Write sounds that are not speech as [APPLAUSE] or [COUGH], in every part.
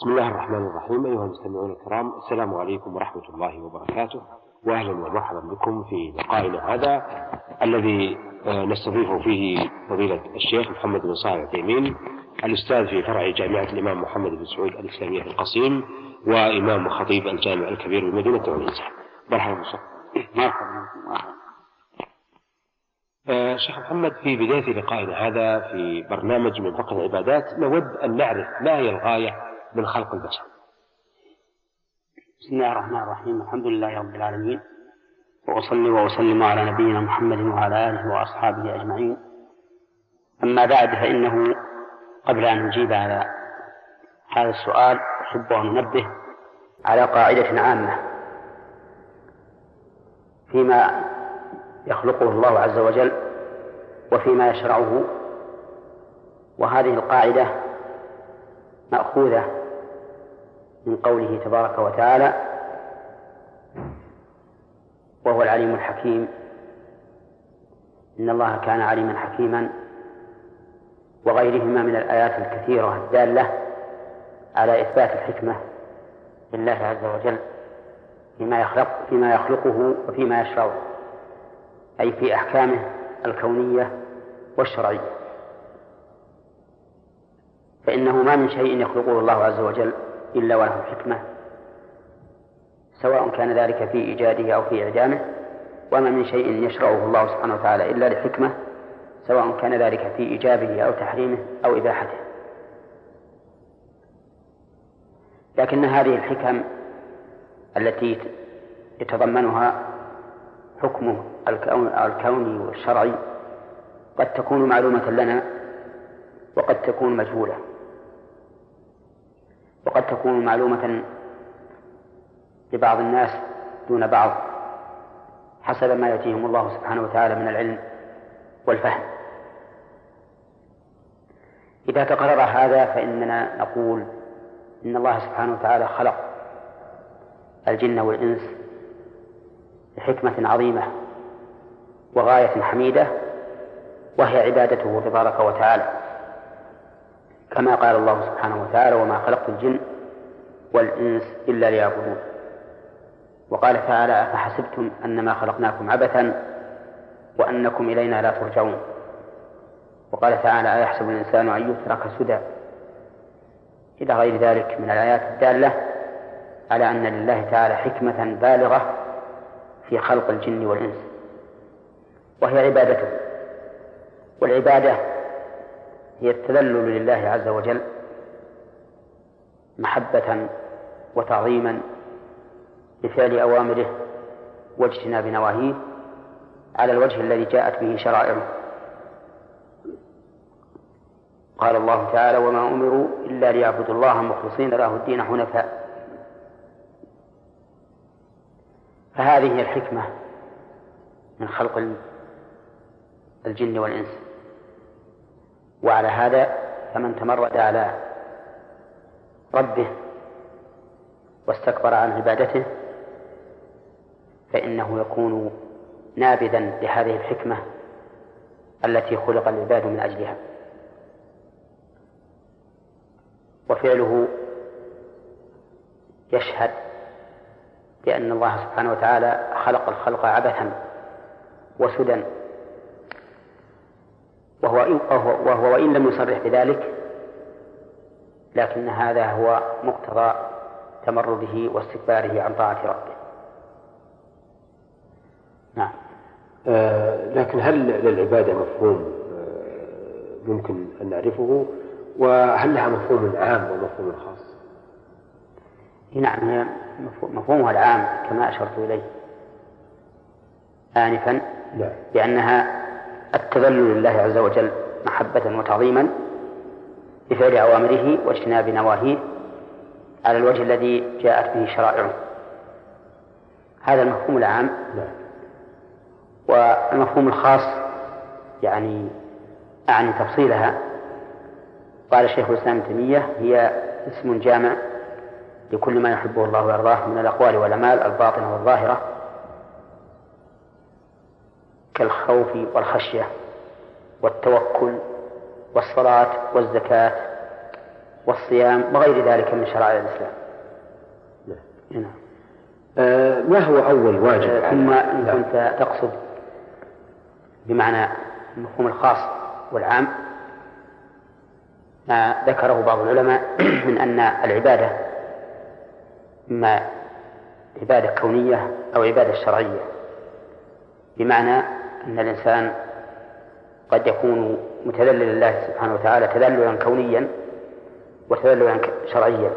بسم الله الرحمن الرحيم أيها المستمعون الكرام السلام عليكم ورحمة الله وبركاته. وأهلا ومرحبا بكم في لقائنا هذا الذي آه، نستضيف فيه فضيلة الشيخ محمد بن صالح العثيمين الأستاذ في فرع جامعة الإمام محمد بن سعود الإسلامية القصيم وإمام وخطيب الجامع الكبير بمدينة عنيزة مرحبا مرحبا آه، شيخ محمد في بداية لقائنا هذا في برنامج من فقه العبادات نود أن نعرف ما هي الغاية من خلق البشر بسم الله الرحمن الرحيم. الحمد لله رب العالمين. وأصلي وأسلم على نبينا محمد وعلى آله وأصحابه أجمعين. أما بعد فإنه قبل أن نجيب على هذا السؤال أحب أن ننبه على قاعدة عامة فيما يخلقه الله عز وجل وفيما يشرعه. وهذه القاعدة مأخوذة من قوله تبارك وتعالى وهو العليم الحكيم. إن الله كان عليما حكيما. وغيرهما من الآيات الكثيرة الدالة على إثبات الحكمة لله عز وجل فيما يخلق فيما يخلقه وفيما يشرعه أي في أحكامه الكونية والشرعية. فإنه ما من شيء يخلقه الله عز وجل إلا وله حكمة. سواء كان ذلك في إيجاده أو في إعدامه وما من شيء يشرعه الله سبحانه وتعالى إلا لحكمة سواء كان ذلك في إيجابه أو تحريمه أو إباحته. لكن هذه الحكم التي يتضمنها حكمه الكوني والشرعي قد تكون معلومة لنا وقد تكون مجهولة. وقد تكون معلومة لبعض الناس دون بعض حسب ما يأتيهم الله سبحانه وتعالى من العلم والفهم. إذا تقرر هذا فإننا نقول إن الله سبحانه وتعالى خلق الجن والإنس لحكمة عظيمة وغاية حميدة وهي عبادته تبارك وتعالى. كما قال الله سبحانه وتعالى وما خلقت الجن والإنس إلا ليعبدون. وقال تعالى أفحسبتم أنما خلقناكم عبثا وأنكم إلينا لا ترجعون. وقال تعالى أيحسب الإنسان أن يترك سدى. إلى غير ذلك من الآيات الدالة على أن لله تعالى حكمة بالغة في خلق الجن والإنس. وهي عبادته. والعبادة هي التذلل لله عز وجل محبة وتعظيما بفعل أوامره واجتناب نواهيه على الوجه الذي جاءت به شرائعه. قال الله تعالى وما أمروا إلا ليعبدوا الله مخلصين له الدين حنفاء. فهذه هي الحكمة من خلق الجن والإنس. وعلى هذا فمن تمرد على ربه واستكبر عن عبادته فإنه يكون نابذا لهذه الحكمة التي خلق العباد من أجلها. وفعله يشهد بأن الله سبحانه وتعالى خلق الخلق عبثا وسدى وهو إن, وهو وإن لم يصرح بذلك لكن هذا هو مقتضى تمرده واستكباره عن طاعة ربه. نعم. آه لكن هل للعبادة مفهوم آه ممكن أن نعرفه؟ وهل لها مفهوم عام ومفهوم خاص؟ نعم هي مفهومها العام كما أشرت إليه. آنفا نعم. بأنها التذلل لله عز وجل محبة وتعظيما بفعل أوامره واجتناب نواهيه على الوجه الذي جاءت به شرائعه. هذا المفهوم العام والمفهوم الخاص يعني أعني تفصيلها قال شيخ الإسلام ابن تيمية هي اسم جامع لكل ما يحبه الله ويرضاه من الأقوال والأعمال الباطنة والظاهرة كالخوف والخشية والتوكل والصلاة والزكاة والصيام وغير ذلك من شرائع الإسلام نعم. نعم. آه ما هو أول واجب آه ثم إن نعم. كنت تقصد بمعنى المفهوم الخاص والعام ما ذكره بعض العلماء [CLEARS THROAT] من أن العبادة إما عبادة كونية أو عبادة شرعية بمعنى أن الإنسان قد يكون متذللا لله سبحانه وتعالى تذللا كونيا وتذللا شرعيا.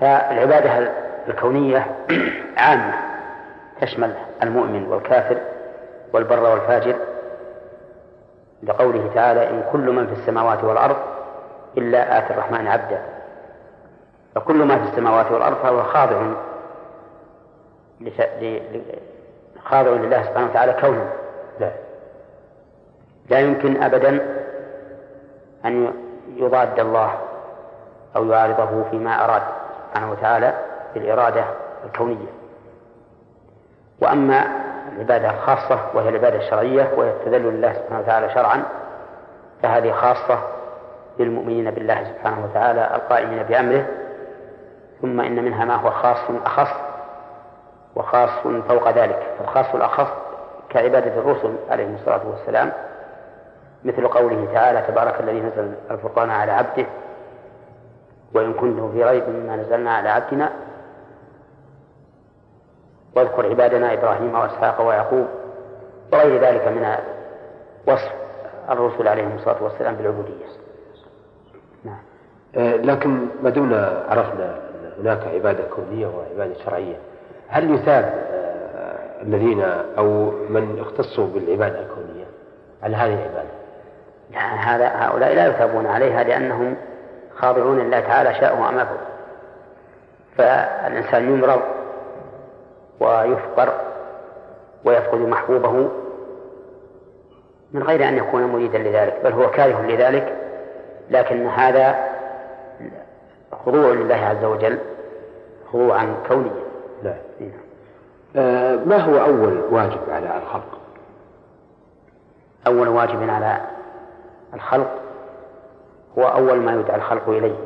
فالعبادة الكونية [CLEARS THROAT] عامة تشمل المؤمن والكافر والبر والفاجر. لقوله تعالى إن كل من في السماوات والأرض إلا آتي الرحمن عبدا. فكل ما في السماوات والأرض فهو خاضع خاضع لله سبحانه وتعالى كونا لا. لا يمكن أبدا أن يضاد الله أو يعارضه فيما أراد سبحانه وتعالى بالإرادة الكونية. وأما العبادة الخاصة وهي العبادة الشرعية وهي التذلل لله سبحانه وتعالى شرعا فهذه خاصة للمؤمنين بالله سبحانه وتعالى القائمين بأمره ثم إن منها ما هو خاص أخص وخاص فوق ذلك فالخاص الأخص كعبادة الرسل عليهم الصلاة والسلام مثل قوله تعالى تبارك الذي نزل الفرقان على عبده وإن كنتم في ريب مما نزلنا على عبدنا. واذكر عبادنا إبراهيم وإسحاق ويعقوب وغير ذلك من وصف الرسل عليهم الصلاة والسلام بالعبودية. نعم. آه، لكن ما دمنا عرفنا هناك عبادة كونية وعبادة شرعية. هل يثاب آه، الذين أو من اختصوا بالعبادة الكونية؟ على هذه العبادة؟ يعني هذا هؤلاء لا يثابون عليها لأنهم خاضعون لله تعالى أم أبوا فالإنسان يمرض ويفقر ويفقد محبوبه من غير أن يكون مريدا لذلك بل هو كاره لذلك. لكن هذا خضوع لله عز وجل خضوعا كونيا. لا ما هو أول واجب على الخلق؟ أول واجب على الخلق هو أول ما يدعى الخلق إليه.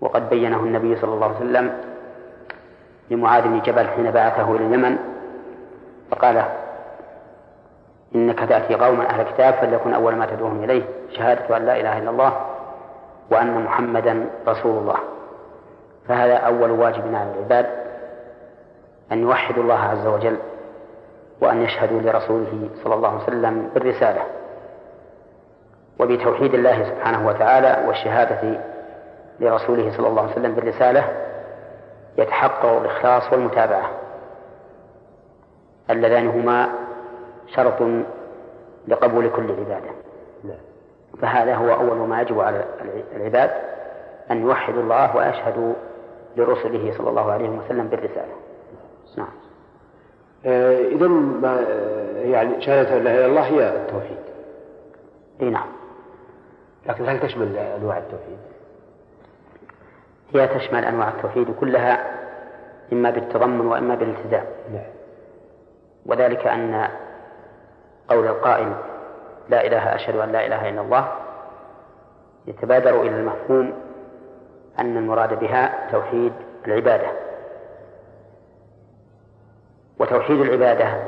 وقد بينه النبي صلى الله عليه وسلم لمعاذ بن جبل حين بعثه إلى اليمن فقال إنك تأتي قوما أهل كتاب فليكن أول ما تدعوهم إليه. شهادة أن لا إله إلا الله وأن محمدا رسول الله. فهذا أول واجب على العباد. أن يوحدوا الله عز وجل وأن يشهدوا لرسوله صلى الله عليه وسلم بالرسالة وبتوحيد الله سبحانه وتعالى والشهادة لرسوله صلى الله عليه وسلم بالرسالة يتحقق الإخلاص والمتابعة. اللذان هما شرط لقبول كل عبادة. نعم. فهذا هو أول ما يجب على العباد أن يوحدوا الله ويشهدوا لرسله صلى الله عليه وسلم بالرسالة. نعم. آه إذا ما يعني شهادة لا إله إلا الله هي التوحيد. أي نعم. لكن هل تشمل أنواع التوحيد؟ هي تشمل أنواع التوحيد كلها إما بالتضمن وإما بالالتزام. نعم. وذلك أن قول القائل لا إله أشهد أن لا إله إلا الله يتبادر إلى المفهوم أن المراد بها توحيد العبادة. وتوحيد العبادة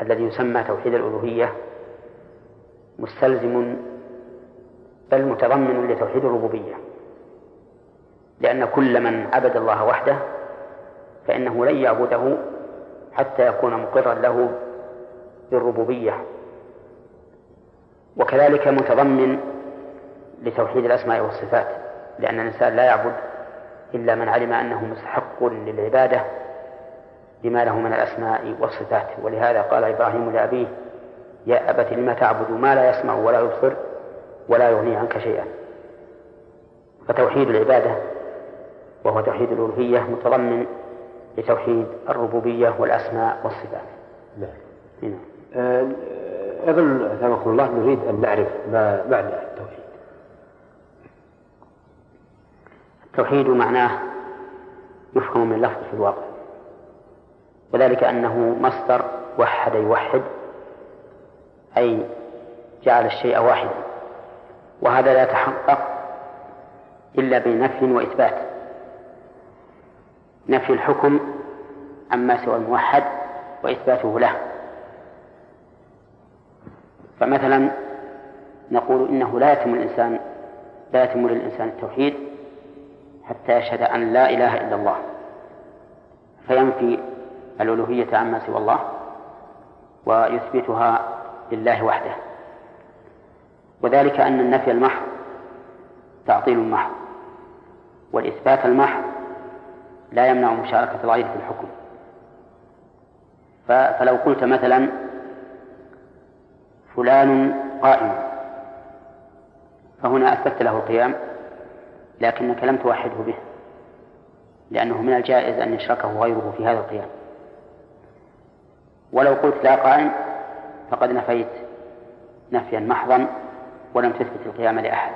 الذي يسمى توحيد الألوهية مستلزم بل متضمن لتوحيد الربوبية لأن كل من عبد الله وحده فإنه لن يعبده حتى يكون مقرا له بالربوبية. وكذلك متضمن لتوحيد الأسماء والصفات لأن الإنسان لا يعبد إلا من علم أنه مستحق للعبادة بما له من الأسماء والصفات. ولهذا قال إبراهيم لأبيه يا أبت لم تعبد ما لا يسمع ولا يبصر ولا يغني عنك شيئا؟ فتوحيد العبادة وهو توحيد الألوهية متضمن لتوحيد الربوبية والأسماء والصفات. نعم. آه، أيضا أثابكم الله نريد أن نعرف ما معنى التوحيد. التوحيد معناه يفهم من لفظ في الواقع. وذلك أنه مصدر وحد يوحد أي جعل الشيء واحدا وهذا لا يتحقق إلا بنفي وإثبات. نفي الحكم عما سوى الموحد وإثباته له. فمثلا نقول إنه لا يتم الإنسان لا يتم للإنسان التوحيد حتى يشهد أن لا إله إلا الله. فينفي الألوهية عما سوى الله ويثبتها لله وحده. وذلك أن النفي المحض تعطيل محض والإثبات المحض لا يمنع مشاركة الغير في الحكم. فلو قلت مثلا فلان قائم فهنا أثبت له القيام لكنك لم توحده به لأنه من الجائز أن يشركه غيره في هذا القيام. ولو قلت لا قائم فقد نفيت نفيا محضا ولم تثبت القيام لأحد.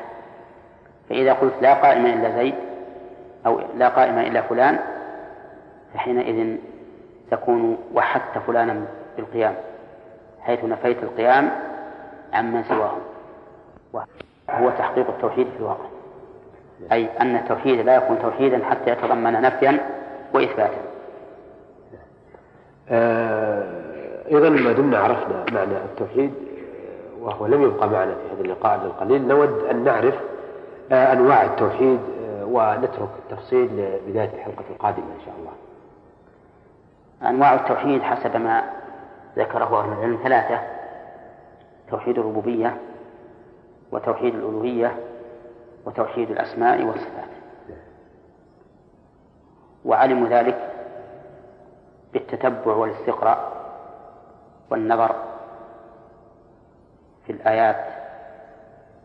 فإذا قلت لا قائم إلا زيد أو لا قائم إلا فلان فحينئذ تكون وحدت فلانا بالقيام حيث نفيت القيام عمن سواه وهو تحقيق التوحيد في الواقع. أي أن التوحيد لا يكون توحيدا حتى يتضمن نفيا وإثباتا. آه أيضا ما دمنا عرفنا معنى التوحيد وهو لم يبقى معنا في هذا اللقاء القليل. نود أن نعرف آه أنواع التوحيد آه ونترك التفصيل لبداية الحلقة القادمة إن شاء الله. أنواع التوحيد حسب ما ذكره أهل العلم ثلاثة توحيد الربوبية وتوحيد الألوهية وتوحيد الأسماء والصفات. وعلموا ذلك بالتتبع والاستقراء. والنظر في الآيات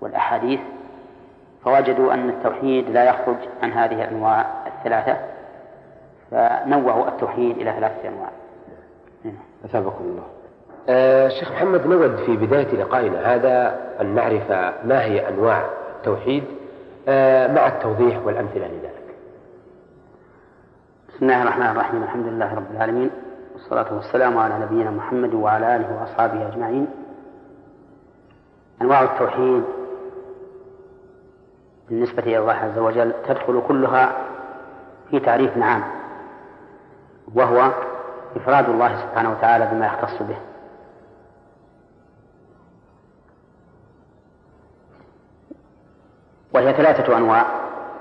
والأحاديث فوجدوا أن التوحيد لا يخرج عن هذه الأنواع الثلاثة فنوعوا التوحيد إلى ثلاثة أنواع. أثابكم الله. آه شيخ محمد نود في بداية لقائنا هذا أن نعرف ما هي أنواع التوحيد آه مع التوضيح والأمثلة لذلك. بسم الله الرحمن الرحيم الحمد لله رب العالمين والصلاة والسلام على نبينا محمد وعلى آله وأصحابه أجمعين. أنواع التوحيد بالنسبة إلى الله عز وجل تدخل كلها في تعريف عام وهو إفراد الله سبحانه وتعالى بما يختص به. وهي ثلاثة أنواع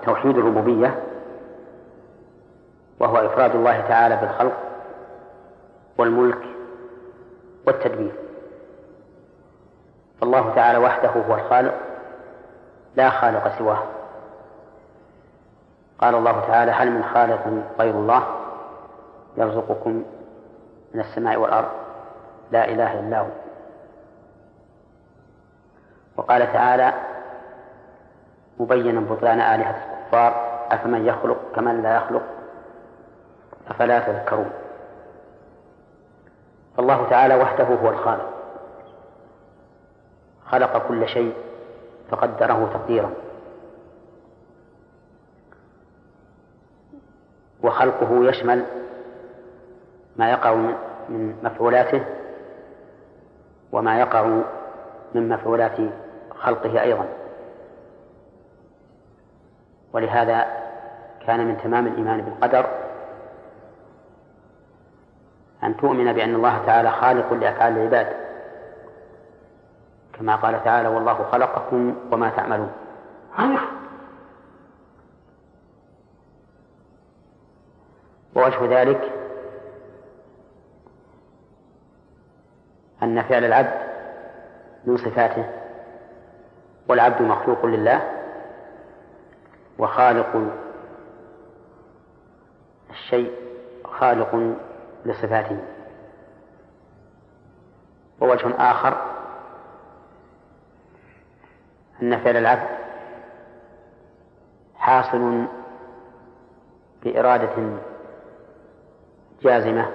توحيد الربوبية وهو إفراد الله تعالى بالخلق والملك والتدبير. فالله تعالى وحده هو الخالق لا خالق سواه. قال الله تعالى هل من خالق غير الله يرزقكم من السماء والأرض؟ لا إله إلا هو. وقال تعالى مبينا بطلان آلهة الكفار أفمن يخلق كمن لا يخلق؟ أفلا تذكرون؟ فالله تعالى وحده هو الخالق. خلق كل شيء فقدره تقديرا. وخلقه يشمل ما يقع من مفعولاته وما يقع من مفعولات خلقه أيضا. ولهذا كان من تمام الإيمان بالقدر أن تؤمن بأن الله تعالى خالق لأفعال العباد. كما قال تعالى والله خلقكم وما تعملون. ووجه ذلك أن فعل العبد من صفاته والعبد مخلوق لله وخالق الشيء خالق لصفاته ووجه آخر أن فعل العبد حاصل بإرادة جازمة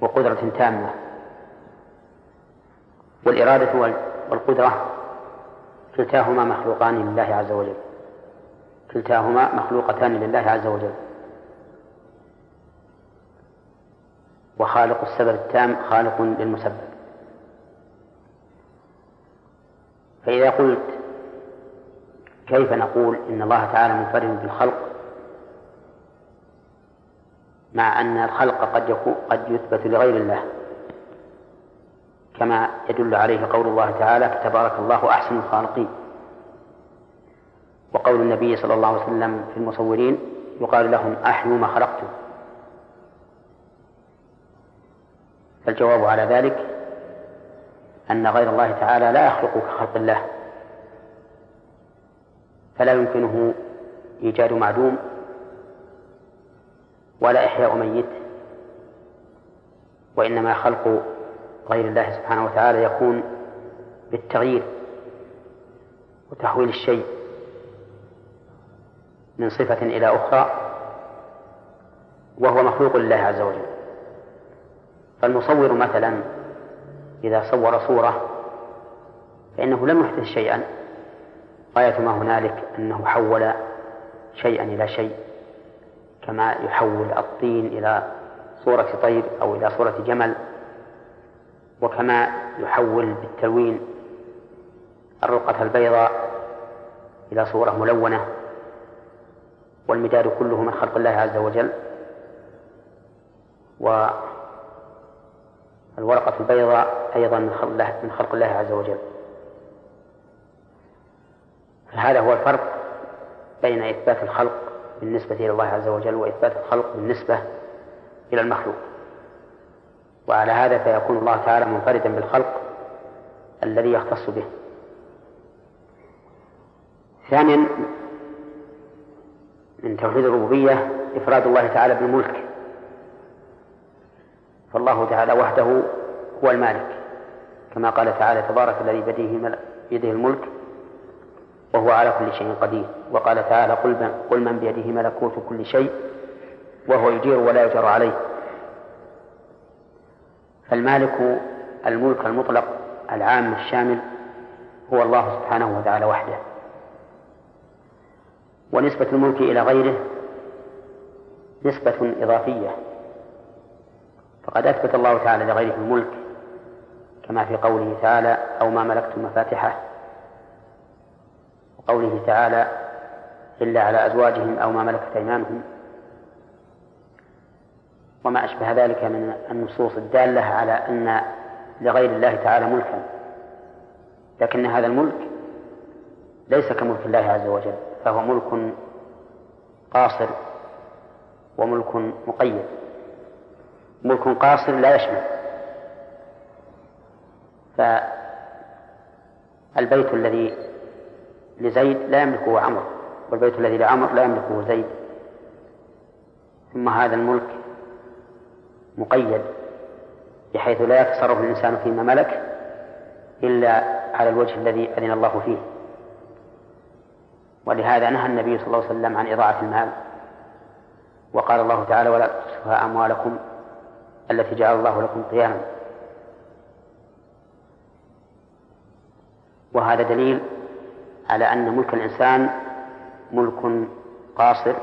وقدرة تامة والإرادة والقدرة كلتاهما مخلوقان لله عز وجل كلتاهما مخلوقتان لله عز وجل. وخالق السبب التام خالق للمسبب. فإذا قلت كيف نقول إن الله تعالى منفرد بالخلق؟ مع أن الخلق قد يكون قد يثبت لغير الله. كما يدل عليه قول الله تعالى تبارك الله أحسن الخالقين وقول النبي صلى الله عليه وسلم في المصورين يقال لهم أحيوا ما خلقتم فالجواب على ذلك أن غير الله تعالى لا يخلق كخلق الله فلا يمكنه إيجاد معدوم ولا إحياء ميت وإنما خلق غير الله سبحانه وتعالى يكون بالتغيير وتحويل الشيء من صفة إلى أخرى وهو مخلوق لله عز وجل. فالمصور مثلا إذا صور صورة فإنه لم يحدث شيئا غاية ما هنالك أنه حول شيئا إلى شيء كما يحول الطين إلى صورة طير أو إلى صورة جمل وكما يحول بالتلوين الرقة البيضاء إلى صورة ملونة. والمداد كله من خلق الله عز وجل. والورقة البيضاء أيضا من خلق الله, من خلق الله عز وجل. فهذا هو الفرق بين إثبات الخلق بالنسبة إلى الله عز وجل وإثبات الخلق بالنسبة إلى المخلوق. وعلى هذا فيكون الله تعالى منفردا بالخلق الذي يختص به. ثانيا من توحيد الربوبية إفراد الله تعالى بالملك. فالله تعالى وحده هو المالك كما قال تعالى تبارك الذي بيده بيده الملك وهو على كل شيء قدير. وقال تعالى قل من, قل من بيده ملكوت كل شيء وهو يجير ولا يجر عليه. فالمالك الملك المطلق العام الشامل هو الله سبحانه وتعالى وحده. ونسبة الملك إلى غيره نسبة إضافية. فقد أثبت الله تعالى لغيره الملك كما في قوله تعالى أو ما ملكتم مفاتحه وقوله تعالى إلا على أزواجهم أو ما ملكت أيمانهم وما أشبه ذلك من النصوص الدالة على أن لغير الله تعالى ملكا لكن هذا الملك ليس كملك الله عز وجل فهو ملك قاصر وملك مقيد. ملك قاصر لا يشمل. فالبيت الذي لزيد لا يملكه عمرو والبيت الذي لعمر لا يملكه زيد. ثم هذا الملك مقيد بحيث لا يتصرف الإنسان فيما ملك إلا على الوجه الذي أذن الله فيه. ولهذا نهى النبي صلى الله عليه وسلم عن إضاعة المال. وقال الله تعالى ولا تسفها أموالكم التي جعل الله لكم قياما. وهذا دليل على أن ملك الإنسان ملك قاصر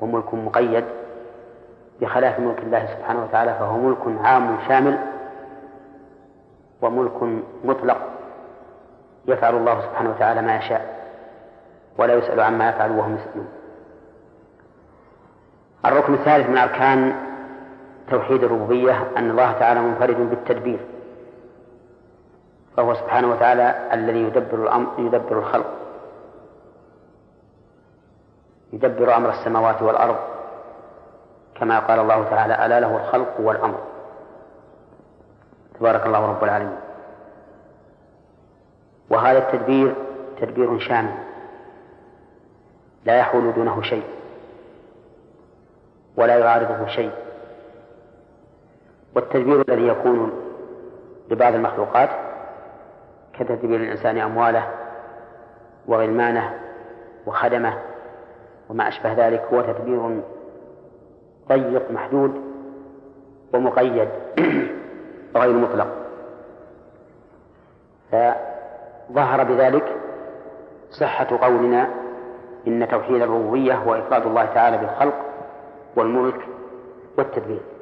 وملك مقيد بخلاف ملك الله سبحانه وتعالى فهو ملك عام شامل وملك مطلق يفعل الله سبحانه وتعالى ما يشاء ولا يسأل عما يفعل وهم يسألون الركن الثالث من أركان توحيد الربوبية أن الله تعالى منفرد بالتدبير. فهو سبحانه وتعالى الذي يدبر الأمر يدبر الخلق. يدبر أمر السماوات والأرض. كما قال الله تعالى ألا له الخلق والأمر. تبارك الله رب العالمين. وهذا التدبير تدبير شامل. لا يحول دونه شيء. ولا يعارضه شيء. والتدبير الذي يكون لبعض المخلوقات كتدبير الإنسان أمواله وغلمانه وخدمه وما أشبه ذلك هو تدبير ضيق محدود ومقيد [CLEARS THROAT] غير مطلق. فظهر بذلك صحة قولنا إن توحيد الربوبية هو إفراد الله تعالى بالخلق والملك والتدبير.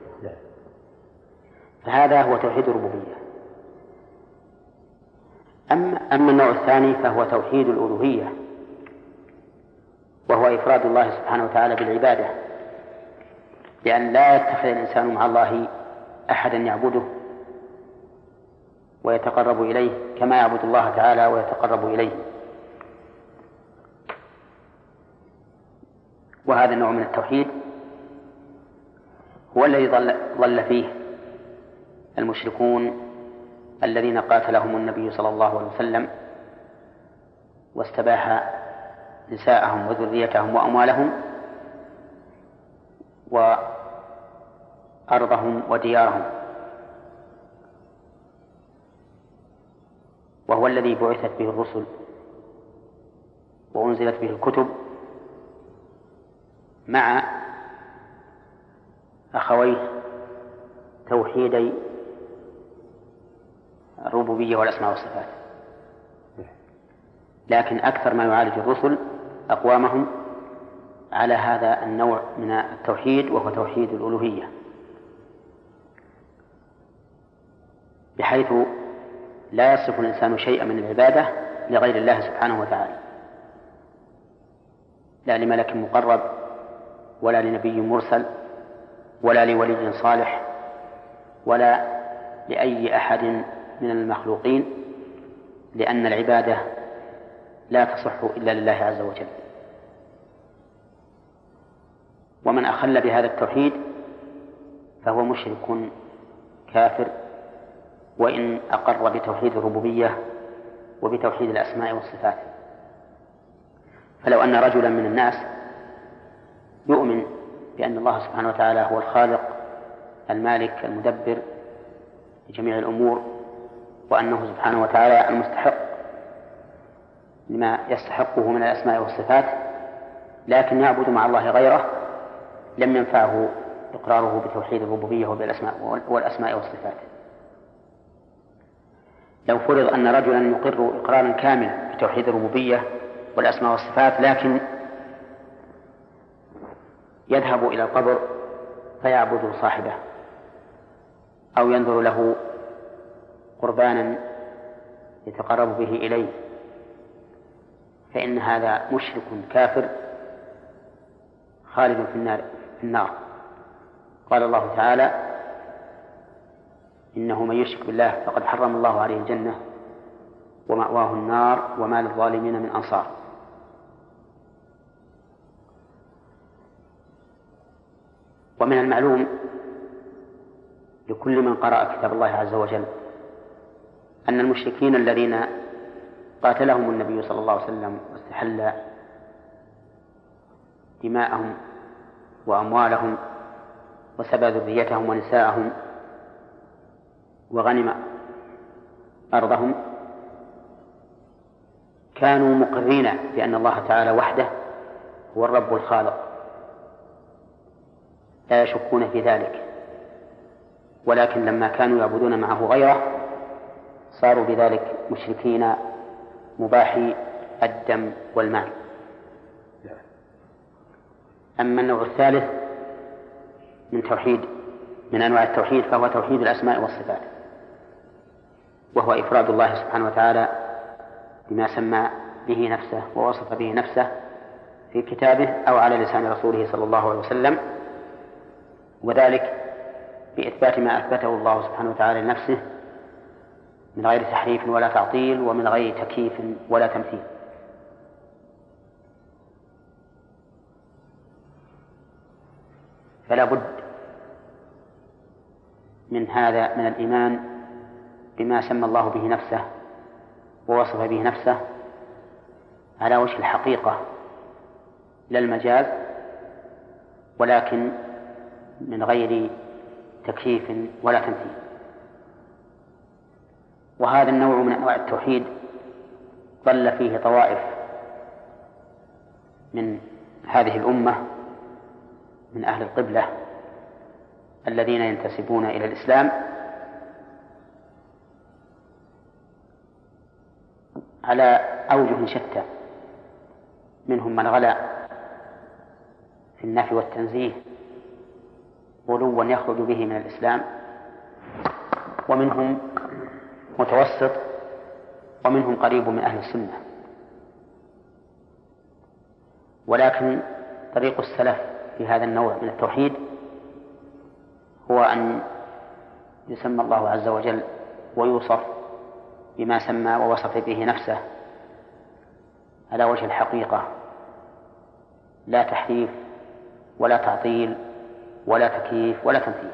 فهذا هو توحيد الربوبية. أما أما النوع الثاني فهو توحيد الألوهية وهو إفراد الله سبحانه وتعالى بالعبادة. لأن لا يتخذ الإنسان مع الله أحدا يعبده ويتقرب إليه كما يعبد الله تعالى ويتقرب إليه. وهذا النوع من التوحيد هو الذي ضل, فيه. المشركون الذين قاتلهم النبي صلى الله عليه وسلم واستباح نساءهم وذريتهم وأموالهم وأرضهم وديارهم. وهو الذي بعثت به الرسل وأنزلت به الكتب مع أخويه توحيدي الربوبية والأسماء والصفات. لكن أكثر ما يعالج الرسل أقوامهم على هذا النوع من التوحيد وهو توحيد الألوهية. بحيث لا يصرف الإنسان شيئا من العبادة لغير الله سبحانه وتعالى. لا لملك مقرب ولا لنبي مرسل ولا لولي صالح ولا لأي أحد من المخلوقين لأن العبادة لا تصح إلا لله عز وجل. ومن أخل بهذا التوحيد فهو مشرك كافر وإن أقر بتوحيد الربوبية وبتوحيد الأسماء والصفات. فلو أن رجلا من الناس يؤمن بأن الله سبحانه وتعالى هو الخالق المالك المدبر لجميع الأمور وأنه سبحانه وتعالى المستحق لما يستحقه من الأسماء والصفات لكن يعبد مع الله غيره لم ينفعه إقراره بتوحيد الربوبية وبالأسماء والأسماء والصفات. لو فرض أن رجلا يقر إقرارا كاملا بتوحيد الربوبية والأسماء والصفات لكن يذهب إلى القبر فيعبد صاحبه أو ينظر له قربانا يتقرب به إليه فإن هذا مشرك كافر خالد في النار في النار. قال الله تعالى إنه من يشرك بالله فقد حرم الله عليه الجنة ومأواه النار وما للظالمين من أنصار. ومن المعلوم لكل من قرأ كتاب الله عز وجل أن المشركين الذين قاتلهم النبي صلى الله عليه وسلم واستحل دماءهم وأموالهم وسبى ذريتهم ونساءهم وغنم أرضهم كانوا مقرين بأن الله تعالى وحده هو الرب الخالق. لا يشكون في ذلك ولكن لما كانوا يعبدون معه غيره صاروا بذلك مشركين مباحي الدم والمال. أما النوع الثالث من توحيد من أنواع التوحيد فهو توحيد الأسماء والصفات وهو إفراد الله سبحانه وتعالى بما سمى به نفسه ووصف به نفسه في كتابه أو على لسان رسوله صلى الله عليه وسلم وذلك بإثبات ما أثبته الله سبحانه وتعالى لنفسه من غير تحريف ولا تعطيل ومن غير تكييف ولا تمثيل. فلا بد من هذا من الإيمان بما سمى الله به نفسه ووصف به نفسه على وجه الحقيقة لا المجاز ولكن من غير تكييف ولا تمثيل. وهذا النوع من أنواع التوحيد ضل فيه طوائف من هذه الأمة من أهل القبلة الذين ينتسبون إلى الإسلام. على أوجه شتى منهم من غلا في النفي والتنزيه غلوا يخرج به من الإسلام ومنهم متوسط ومنهم قريب من أهل السنة. ولكن طريق السلف في هذا النوع من التوحيد هو أن يسمى الله عز وجل ويوصف بما سمى ووصف به نفسه على وجه الحقيقة. لا تحريف ولا تعطيل ولا تكييف ولا تمثيل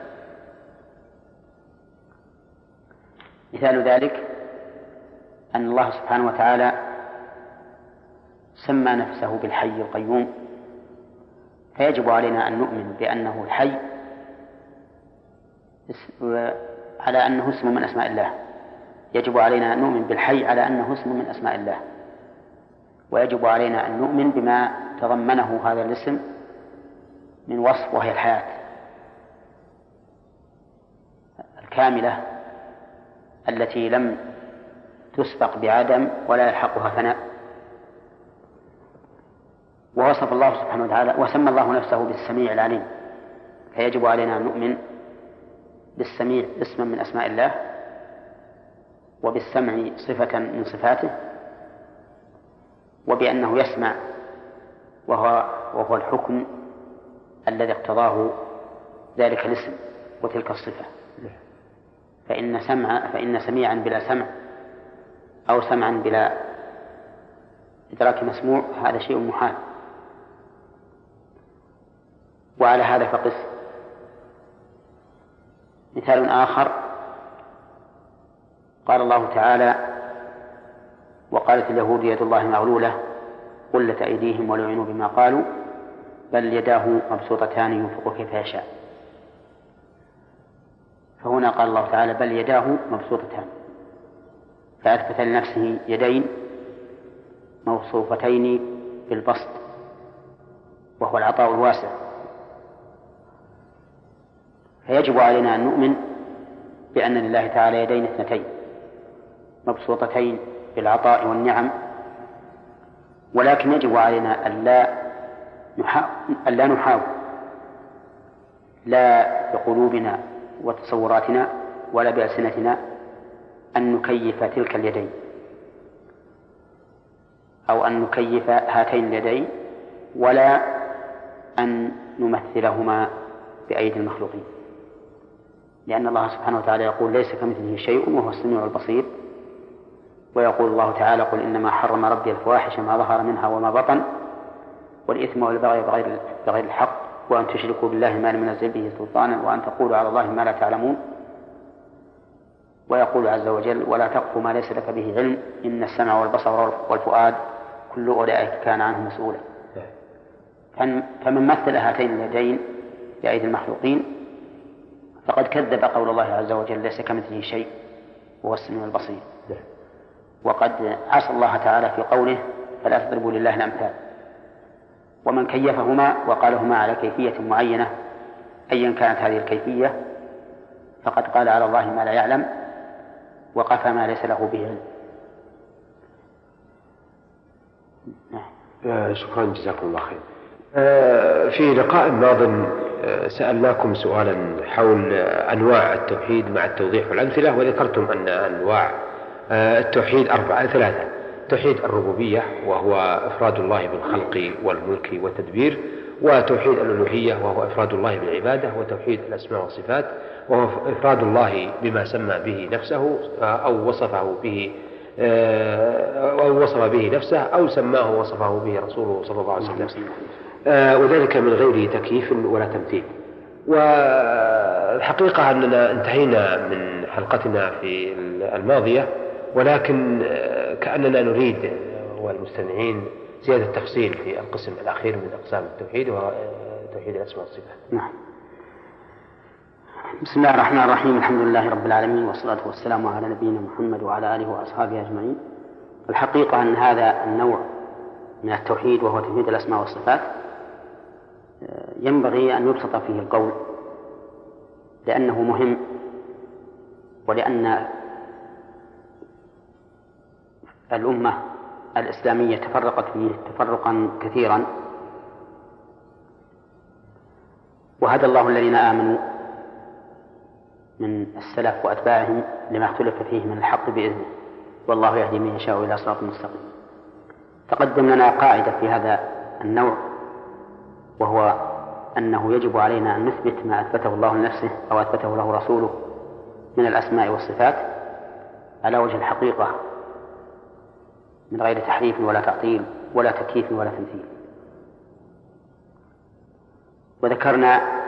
مثال ذلك أن الله سبحانه وتعالى سمى نفسه بالحي القيوم فيجب علينا أن نؤمن بأنه الحي على أنه اسم من أسماء الله. يجب علينا أن نؤمن بالحي على أنه اسم من أسماء الله. ويجب علينا أن نؤمن بما تضمنه هذا الاسم من وصف وهي الحياة الكاملة التي لم تسبق بعدم ولا يلحقها فناء. ووصف الله سبحانه وتعالى وسمى الله نفسه بالسميع العليم. فيجب علينا أن نؤمن بالسميع اسما من أسماء الله وبالسمع صفة من صفاته وبأنه يسمع وهو وهو الحكم الذي اقتضاه ذلك الاسم وتلك الصفة. فإن سمع فإن سميعا بلا سمع أو سمعا بلا إدراك مسموع هذا شيء محال. وعلى هذا فقس. مثال آخر. قال الله تعالى وقالت اليهود يد الله مغلولة قلت أيديهم ولعنوا بما قالوا بل يداه مبسوطتان ينفق كيف يشاء. فهنا قال الله تعالى بل يداه مبسوطتان. فأثبت لنفسه يدين موصوفتين بالبسط وهو العطاء الواسع. فيجب علينا أن نؤمن بأن لله تعالى يدين اثنتين مبسوطتين بالعطاء والنعم. ولكن يجب علينا ألا ألا نحاول لا بقلوبنا وتصوراتنا ولا بألسنتنا أن نكيف تلك اليدين. أو أن نكيف هاتين اليدين ولا أن نمثلهما بأيدي المخلوقين. لأن الله سبحانه وتعالى يقول ليس كمثله شيء وهو السميع البصير. ويقول الله تعالى قل إنما حرم ربي الفواحش ما ظهر منها وما بطن والإثم والبغي بغير بغير الحق. وأن تشركوا بالله ما لم ينزل به سلطانا وأن تقولوا على الله ما لا تعلمون. ويقول عز وجل ولا تقف ما ليس لك به علم إن السمع والبصر والفؤاد كل أولئك كان عنه مسؤولا. فمن مثل هاتين اليدين بأيدي المخلوقين فقد كذب قول الله عز وجل ليس كمثله شيء هو السميع البصير. وقد عصى الله تعالى في قوله فلا تضربوا لله الأمثال. ومن كيفهما وقالهما على كيفية معينة أيا كانت هذه الكيفية فقد قال على الله ما لا يعلم وقفى ما ليس له به علم. نعم. شكرا جزاكم الله خير. آه، في لقاء ماض آه، سألناكم سؤالا حول أنواع التوحيد مع التوضيح والأمثلة وذكرتم أن أنواع التوحيد أربعة ثلاثة. توحيد الربوبية وهو إفراد الله بالخلق والملك والتدبير وتوحيد الألوهية وهو إفراد الله بالعبادة وتوحيد الأسماء والصفات وهو إفراد الله بما سمى به نفسه أو وصفه به أو وصف به نفسه أو سماه ووصفه به رسوله صلى الله عليه وسلم. وذلك من غير تكييف ولا تمثيل. والحقيقة أننا انتهينا من حلقتنا في الماضية. ولكن آه، كأننا نريد آه، والمستمعين زيادة تفصيل في القسم الأخير من أقسام التوحيد وهو آه، توحيد الأسماء والصفات. نعم. بسم الله الرحمن الرحيم الحمد لله رب العالمين والصلاة والسلام على نبينا محمد وعلى آله وأصحابه أجمعين. الحقيقة أن هذا النوع من التوحيد وهو توحيد الأسماء والصفات ينبغي أن يبسط فيه القول لأنه مهم ولأن الأمة الإسلامية تفرقت فيه تفرقا كثيرا. وهدى الله الذين آمنوا من السلف وأتباعهم لما اختلف فيه من الحق بإذنه. والله يهدي من يشاء إلى صراط مستقيم. تقدم لنا قاعدة في هذا النوع وهو أنه يجب علينا أن نثبت ما أثبته الله لنفسه أو أثبته له رسوله من الأسماء والصفات على وجه الحقيقة. من غير تحريف ولا تعطيل ولا تكييف ولا تمثيل. وذكرنا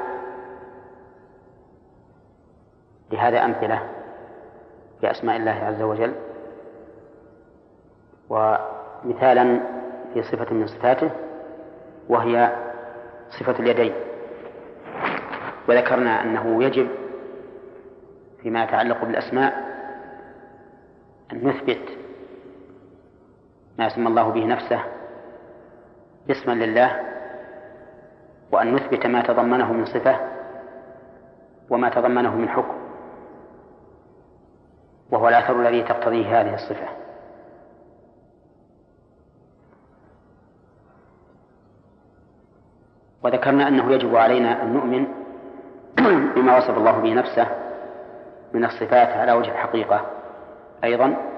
لهذا أمثلة في أسماء الله عز وجل ومثالا في صفة من صفاته وهي صفة اليدين. وذكرنا أنه يجب فيما يتعلق بالأسماء أن نثبت ما سمى الله به نفسه اسما لله وأن نثبت ما تضمنه من صفة وما تضمنه من حكم وهو الأثر الذي تقتضيه هذه الصفة. وذكرنا أنه يجب علينا أن نؤمن بما وصف الله به نفسه من الصفات على وجه الحقيقة أيضا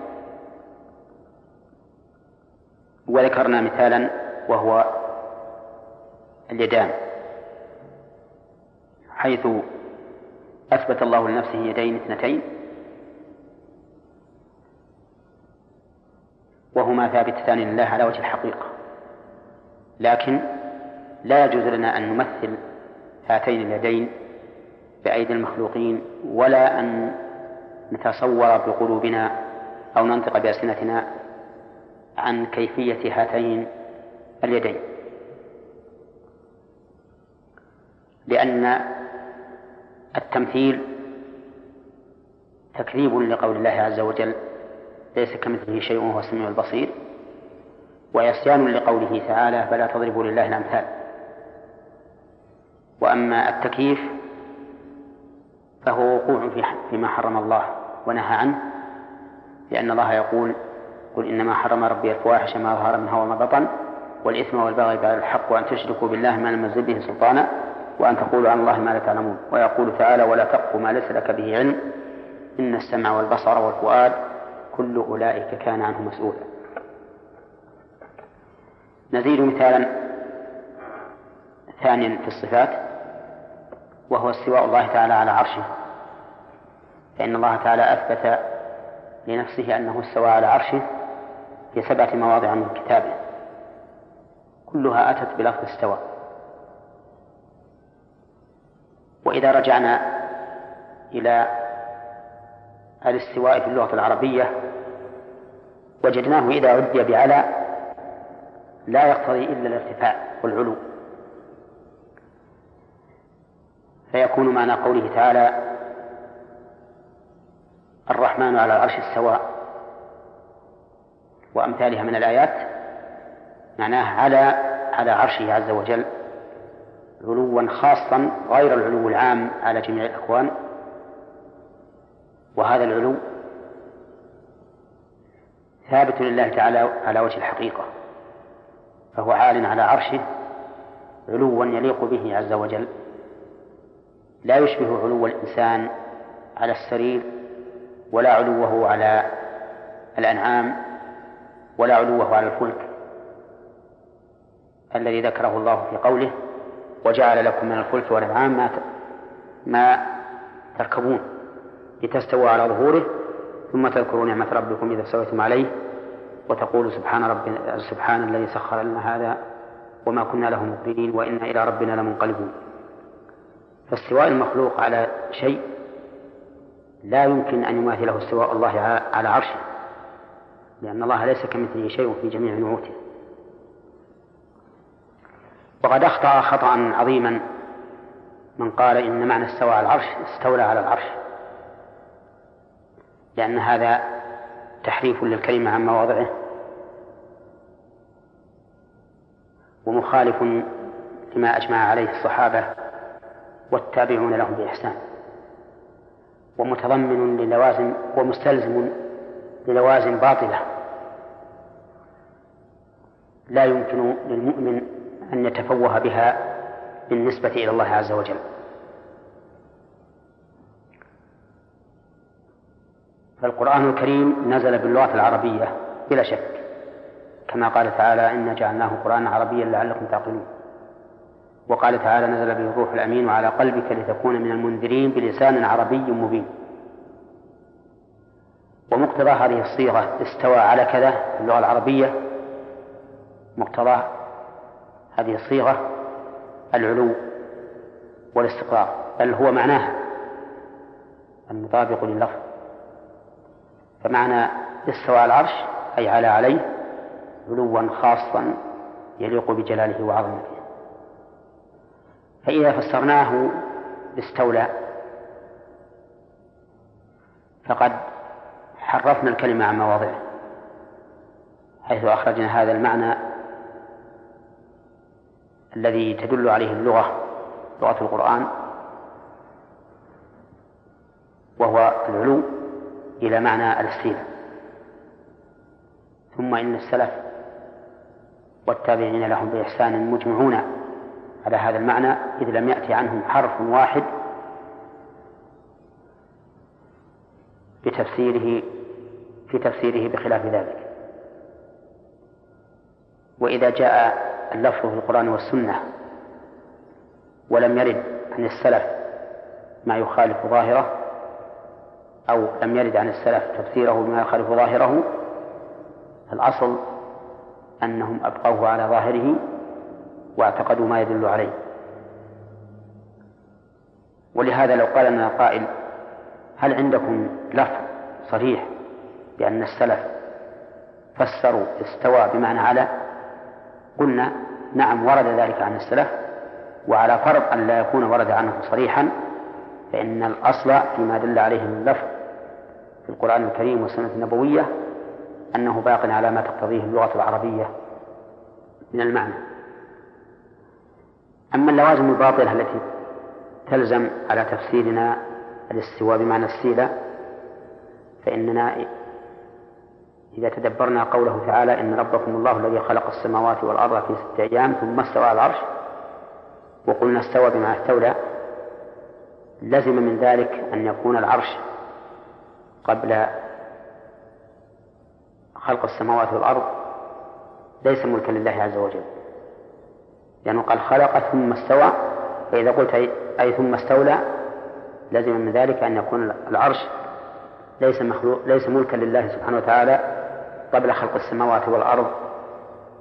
وذكرنا مثالا وهو اليدان. حيث أثبت الله لنفسه يدين اثنتين وهما ثابتتان لله على وجه الحقيقة. لكن لا يجوز لنا أن نمثل هاتين اليدين بأيدي المخلوقين ولا أن نتصور بقلوبنا أو ننطق بألسنتنا عن كيفية هاتين اليدين. لأن التمثيل تكذيب لقول الله عز وجل ليس كمثله شيء وهو السميع البصير. وعصيان لقوله تعالى فلا تضربوا لله الأمثال. وأما التكييف فهو وقوع فيما حرم الله ونهى عنه لأن الله يقول قل إنما حرم ربي الفواحش ما ظهر منها وما بطن والإثم والبغي بعد الحق وأن تشركوا بالله ما لم ينزل به سلطانا وأن تقولوا عن الله ما لا تعلمون. ويقول تعالى ولا تقف ما ليس لك به علم إن السمع والبصر والفؤاد كل أولئك كان عنه مسؤولا. نزيد مثالا ثانيا في الصفات وهو استواء الله تعالى على عرشه. فإن الله تعالى أثبت لنفسه أنه استوى على عرشه في سبعة مواضع من كتابه. كلها أتت بلفظ استوى. وإذا رجعنا إلى الاستواء في اللغة العربية وجدناه إذا عدي بعلى لا يقتضي إلا الارتفاع والعلو. فيكون معنى قوله تعالى الرحمن على العرش استوى. وأمثالها من الآيات معناه على على عرشه عز وجل علوا خاصا غير العلو العام على جميع الأكوان. وهذا العلو ثابت لله تعالى على وجه الحقيقة فهو عال على عرشه علوا يليق به عز وجل. لا يشبه علو الإنسان على السرير ولا علوه على الأنعام. ولا علوه على الفلك الذي ذكره الله في قوله وجعل لكم من الفلك والأنعام ما ما تركبون لتستووا على ظهوره ثم تذكروا نعمة ربكم إذا استويتم عليه وتقولوا سبحان ربنا سبحان الذي سخر لنا هذا وما كنا له مقرنين وإنا إلى ربنا لمنقلبون. فاستواء المخلوق على شيء لا يمكن أن يماثله استواء الله على عرشه. لأن الله ليس كمثله شيء في جميع نعوته. وقد أخطأ خطأ عظيما من قال إن معنى استوى على العرش استولى على العرش. لأن هذا تحريف للكلمة عن مواضعه. ومخالف لما أجمع عليه الصحابة والتابعون لهم بإحسان. ومتضمن للوازم ومستلزم للوازم باطلة. لا يمكن للمؤمن أن يتفوه بها بالنسبة إلى الله عز وجل. فالقرآن الكريم نزل باللغة العربية بلا شك. كما قال تعالى إنا جعلناه قرآنا عربيا لعلكم تعقلون وقال تعالى نزل به الروح الأمين وعلى قلبك لتكون من المنذرين بلسان عربي مبين ومقتضى هذه الصيغة استوى على كذا في اللغة العربية. مقتضى هذه الصيغة العلو والاستقرار بل هو معناها المطابق لللفظ. فمعنى استوى على العرش أي على عليه علوا خاصا يليق بجلاله وعظمته. فإذا فسرناه باستولى فقد حرفنا الكلمة عن مواضعه حيث أخرجنا هذا المعنى الذي تدل عليه اللغة لغة القرآن وهو العلو إلى معنى الاستيلاء. ثم إن السلف والتابعين لهم بإحسان مجمعون على هذا المعنى إذ لم يأتي عنهم حرف واحد بتفسيره في تفسيره بخلاف ذلك. وإذا جاء اللفظ في القرآن والسنة ولم يرد عن السلف ما يخالف ظاهره أو لم يرد عن السلف تفسيره بما يخالف ظاهره الأصل أنهم أبقوه على ظاهره واعتقدوا ما يدل عليه. ولهذا لو قال لنا قائل هل عندكم لفظ صريح بأن السلف فسروا استوى بمعنى على؟ قلنا نعم ورد ذلك عن السلف وعلى فرض أن لا يكون ورد عنه صريحا فإن الأصل فيما دل عليه اللفظ في القرآن الكريم والسنة النبوية أنه باق على ما تقتضيه اللغة العربية من المعنى. أما اللوازم الباطلة التي تلزم على تفسيرنا الاستواء بمعنى السيلة فإننا إذا تدبرنا قوله تعالى إن ربكم الله الذي خلق السماوات والأرض في ستة أيام ثم استوى على العرش وقلنا استوى بما استولى لزم من ذلك أن يكون العرش قبل خلق السماوات والأرض ليس ملكا لله عز وجل. لأنه قال خلق ثم استوى فإذا قلت أي ثم استولى لزم من ذلك أن يكون العرش ليس مخلوق ليس ملكا لله سبحانه وتعالى قبل خلق السماوات والأرض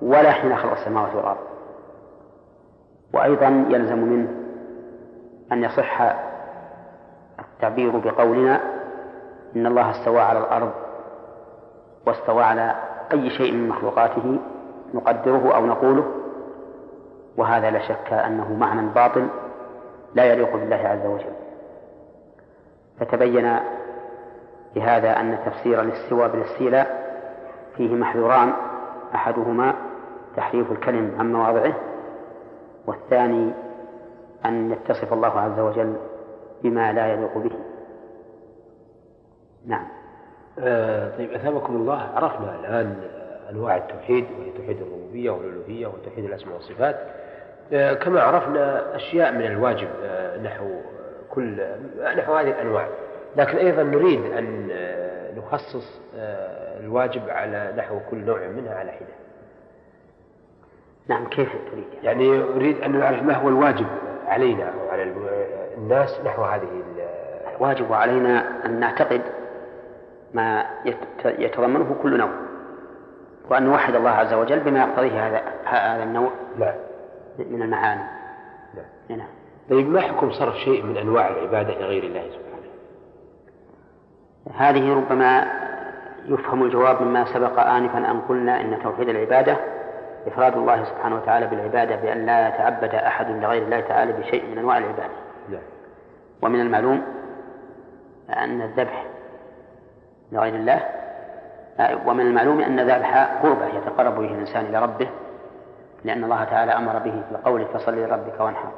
ولا حين خلق السماوات والأرض. وأيضا يلزم منه أن يصح التعبير بقولنا إن الله استوى على الأرض واستوى على أي شيء من مخلوقاته نقدره أو نقوله وهذا لا شك أنه معنى باطل لا يليق بالله عز وجل. فتبين بهذا أن تفسير الاستواء بالاستيلاء فيه محذوران أحدهما تحريف الكلم عن مواضعه والثاني أن يتصف الله عز وجل بما لا يليق به. نعم. آه طيب أثابكم الله عرفنا الآن أنواع التوحيد وهي توحيد الربوبية والألوهية وتوحيد الأسماء والصفات. آه كما عرفنا أشياء من الواجب آه نحو كل نحو هذه الأنواع. لكن أيضا نريد أن آه، نخصص آه، الواجب على نحو كل نوع منها على حدة. نعم كيف تريد؟ يعني أريد أن نعرف ما هو الواجب علينا أو على الناس نحو هذه الواجب علينا أن نعتقد ما يتضمنه كل نوع وأن نوحد الله عز وجل بما يقتضيه هذا هذا النوع نعم من المعاني. نعم نعم. طيب ما حكم صرف شيء من أنواع العبادة لغير الله سبحانه؟ هذه ربما يفهم الجواب مما سبق آنفا أن قلنا إن توحيد العبادة إفراد الله سبحانه وتعالى بالعبادة بأن لا يتعبد أحد لغير الله تعالى بشيء من أنواع العبادة. ومن المعلوم أن الذبح لغير الله ومن المعلوم أن ذبح قربة يتقرب به الإنسان إلى ربه لأن الله تعالى أمر به في قوله فصل لربك وانحر.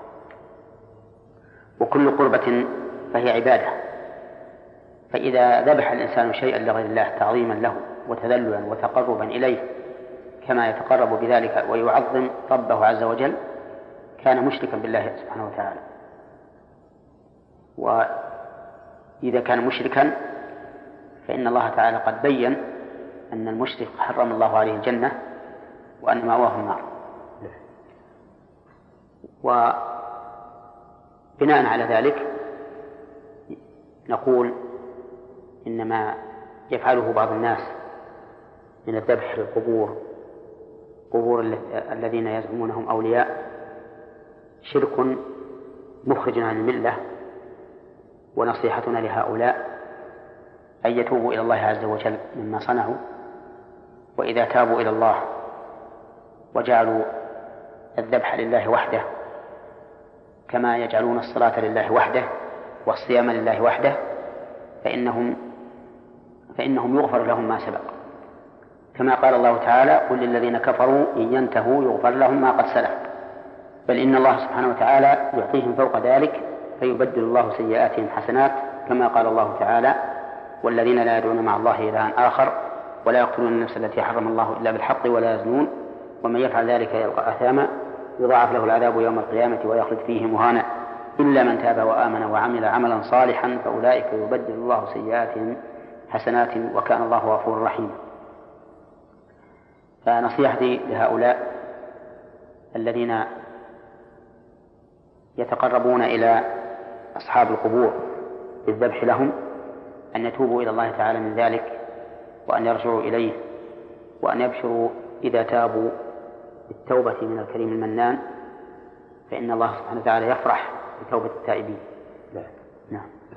وكل قربة فهي عبادة. فإذا ذبح الإنسان شيئا لغير الله تعظيما له وتذللا وتقربا إليه كما يتقرب بذلك ويعظم ربه عز وجل كان مشركا بالله سبحانه وتعالى. وإذا كان مشركا فإن الله تعالى قد بين أن المشرك حرم الله عليه الجنة وأن مأواه النار. وبناء على ذلك نقول إن ما يفعله بعض الناس من الذبح في القبور قبور الذين يزعمونهم أولياء. شرك مخرج عن الملة ونصيحتنا لهؤلاء أن يتوبوا إلى الله عز وجل مما صنعوا. وإذا تابوا إلى الله وجعلوا الذبح لله وحده كما يجعلون الصلاة لله وحده والصيام لله وحده فإنهم فإنهم يغفر لهم ما سبق. كما قال الله تعالى قل للذين كفروا إن ينتهوا يغفر لهم ما قد سلف. بل إن الله سبحانه وتعالى يعطيهم فوق ذلك فيبدل الله سيئاتهم حسنات كما قال الله تعالى والذين لا يدعون مع الله إلها آخر ولا يقتلون النفس التي حرم الله إلا بالحق ولا يزنون ومن يفعل ذلك يلقى أثاما يضاعف له العذاب يوم القيامة ويخلد فيه مهانا إلا من تاب وآمن وعمل عملا صالحا فأولئك يبدل الله سيئاتهم حسنات وكان الله غفورا رحيما فنصيحتي لهؤلاء الذين يتقربون إلى أصحاب القبور بالذبح لهم أن يتوبوا إلى الله تعالى من ذلك وأن يرجعوا إليه وأن يبشروا إذا تابوا بالتوبة من الكريم المنان فإن الله سبحانه وتعالى يفرح بتوبة التائبين.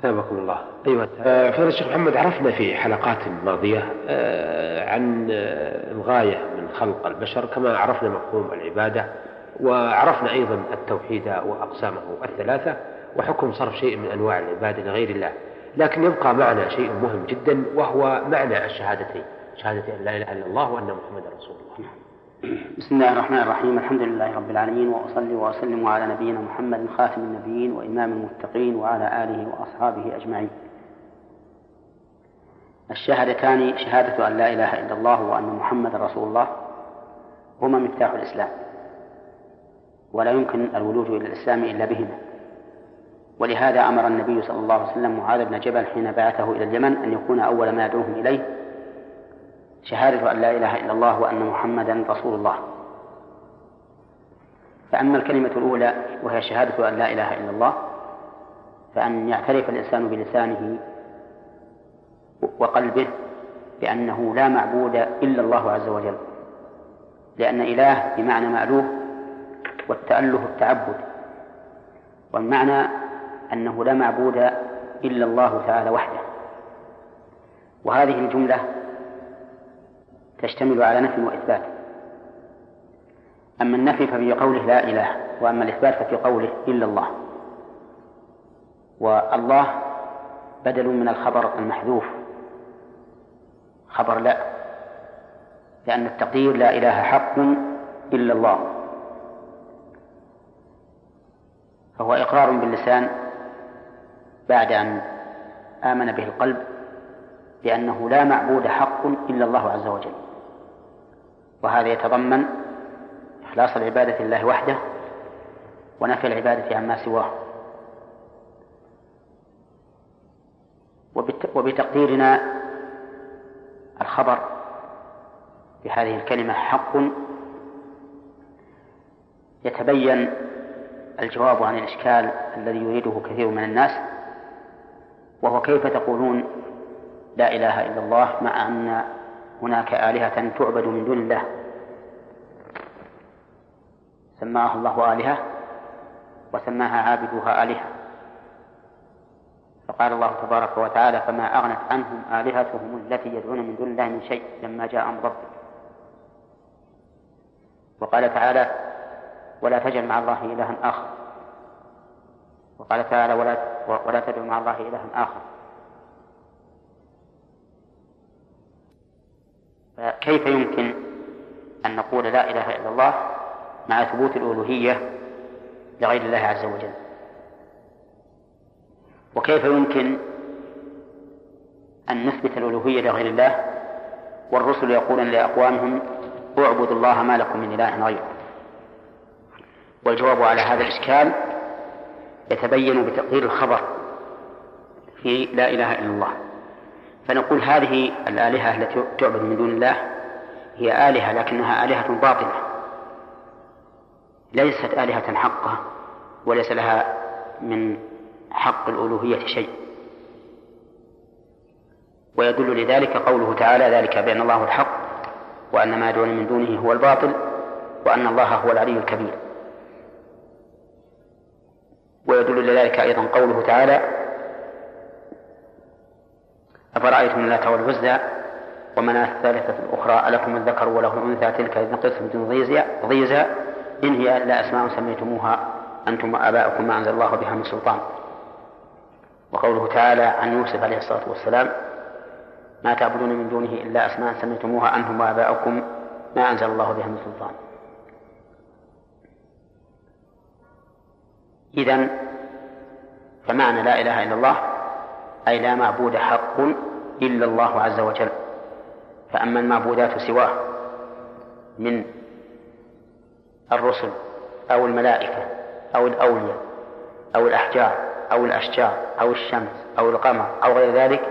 أثابكم الله. أيها آه، فضيلة الشيخ محمد عرفنا في حلقات ماضية آه، عن آه، الغاية من خلق البشر كما عرفنا مفهوم العبادة وعرفنا أيضا التوحيد وأقسامه الثلاثة وحكم صرف شيء من أنواع العبادة لغير الله. لكن يبقى معنا شيء مهم جدا وهو معنى الشهادتين شهادة أن لا إله إلا الله وأن محمدا رسول الله. بسم الله الرحمن الرحيم. الحمد لله رب العالمين وأصلي وأسلم على نبينا محمد خاتم النبيين وإمام المتقين وعلى آله وأصحابه أجمعين. الشهادتان شهادة أن لا إله إلا الله وأن محمدا رسول الله هما مفتاح الإسلام ولا يمكن الولوج إلى الإسلام إلا بهما. ولهذا أمر النبي صلى الله عليه وسلم معاذ بن جبل حين بعثه إلى اليمن أن يكون أول ما يدعوهم إليه شهادة أن لا إله إلا الله وأن محمدا رسول الله. فأما الكلمة الأولى وهي شهادة أن لا إله إلا الله فأن يعترف الإنسان بلسانه وقلبه بأنه لا معبود إلا الله عز وجل. لأن إله بمعنى مألوه والتأله التعبد والمعنى أنه لا معبود إلا الله تعالى وحده. وهذه الجملة تشتمل على نفي وإثبات. أما النفي ففي قوله لا إله وأما الإثبات ففي قوله إلا الله. والله بدل من الخبر المحذوف. خبر لا. لأن التقدير لا إله حق إلا الله. فهو إقرار باللسان بعد أن آمن به القلب بأنه لا معبود حق إلا الله عز وجل. وهذا يتضمن إخلاص العبادة لله وحده ونفي العبادة عما سواه. وبتقديرنا الخبر بهذه الكلمة حق يتبين الجواب عن الإشكال الذي يريده كثير من الناس وهو كيف تقولون لا إله إلا الله مع أن هناك آلهة تعبد من دون الله. سماها الله آلهة وسماها عابدوها آلهة. فقال الله تبارك وتعالى فما أغنت عنهم آلهتهم التي يدعون من دون الله من شيء لما جاء أمر ربك. وقال تعالى ولا تجعل مع الله إلها آخر. وقال تعالى ولا ولا تدعو مع الله إلها آخر. فكيف يمكن أن نقول لا إله إلا الله مع ثبوت الألوهية لغير الله عز وجل؟ وكيف يمكن أن نثبت الألوهية لغير الله والرسل يقولون لأقوامهم اعبدوا الله ما لكم من إله غيره؟ والجواب على هذا الإشكال يتبين بتقدير الخبر في لا إله إلا الله. فنقول هذه الآلهة التي تعبد من دون الله هي آلهة لكنها آلهة باطلة. ليست آلهة حقة وليس لها من حق الألوهية شيء. ويدل لذلك قوله تعالى ذلك بأن الله الحق وأن ما يدعون من دونه هو الباطل وأن الله هو العلي الكبير. ويدل لذلك أيضا قوله تعالى أفرأيتم اللات والعزى؟ ومناة الثالثة الأخرى ألكم الذكر وله الأنثى؟ تلك إذ قسمة ضيزى. إن هي إلا أسماء سميتموها. أنتم وآباؤكم ما أنزل الله بها من سلطان. وقوله تعالى عن يوسف عليه الصلاة والسلام ما تعبدون من دونه إلا أسماء سميتموها. أنتم وآباؤكم ما أنزل الله بها من سلطان. إذا فمعنى لا إله إلا الله أي لا معبود حق إلا الله عز وجل فأما المعبودات سواه من الرسل أو الملائكة أو الأولياء أو الأحجار أو الأشجار أو الشمس أو القمر أو غير ذلك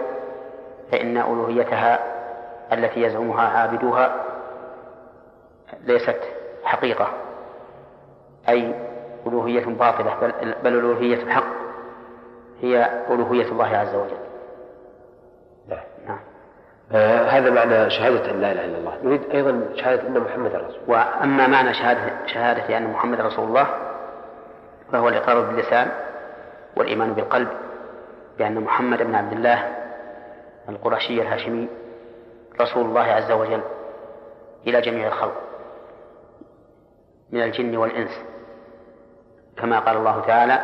فإن ألوهيتها التي يزعمها عابدوها ليست حقيقة أي ألوهية باطلة بل, ألوهية الحق هي ألوهية الله عز وجل. هذا معنى شهادة أن لا إله إلا الله. نريد أيضا شهادة أن محمد رسول الله. وأما معنى شهادة, شهادة أن محمد رسول الله فهو الإقرار باللسان والإيمان بالقلب بأن محمد بن عبد الله القرشي الهاشمي رسول الله عز وجل إلى جميع الخلق من الجن والإنس. كما قال الله تعالى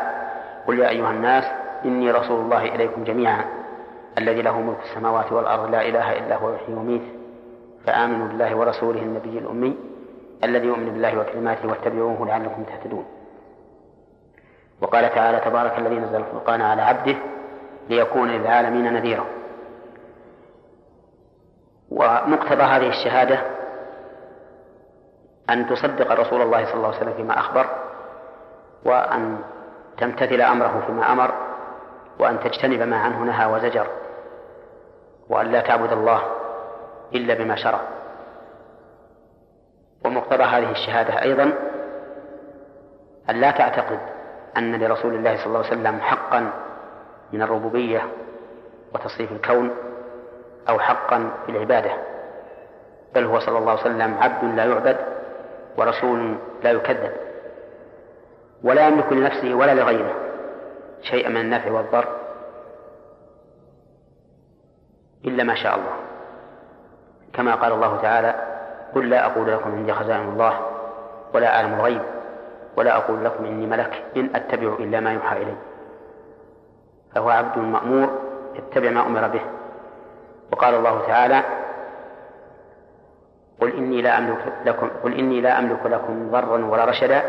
قل يا أيها الناس إني رسول الله إليكم جميعا. الذي له ملك السماوات والأرض لا إله إلا هو يحيي ويميت. فآمنوا بالله ورسوله النبي الأمي الذي يؤمن بالله وكلماته واتبعوه لعلكم تهتدون. وقال تعالى تبارك الذي نزل الفرقان على عبده ليكون للعالمين نذيرا. ومقتضى هذه الشهادة أن تصدق رسول الله صلى الله عليه وسلم فيما أخبر وأن تمتثل أمره فيما أمر وأن تجتنب ما عنه نهى وزجر. وأن لا تعبد الله إلا بما شرع. ومقتضى هذه الشهادة أيضا أن لا تعتقد أن لرسول الله صلى الله عليه وسلم حقا من الربوبية وتصريف الكون أو حقا في العبادة. بل هو صلى الله عليه وسلم عبد لا يعبد ورسول لا يكذب. ولا يملك لنفسه ولا لغيره شيئا من النفع والضر. إلا ما شاء الله. كما قال الله تعالى قل لا أقول لكم عندي خزائن الله ولا أعلم الغيب ولا أقول لكم إني ملك إن أتبع إلا ما يوحى إلي. فهو عبد مأمور يتبع ما أمر به. وقال الله تعالى قل إني لا أملك لكم قل إني لا أملك لكم ضرا ولا رشدا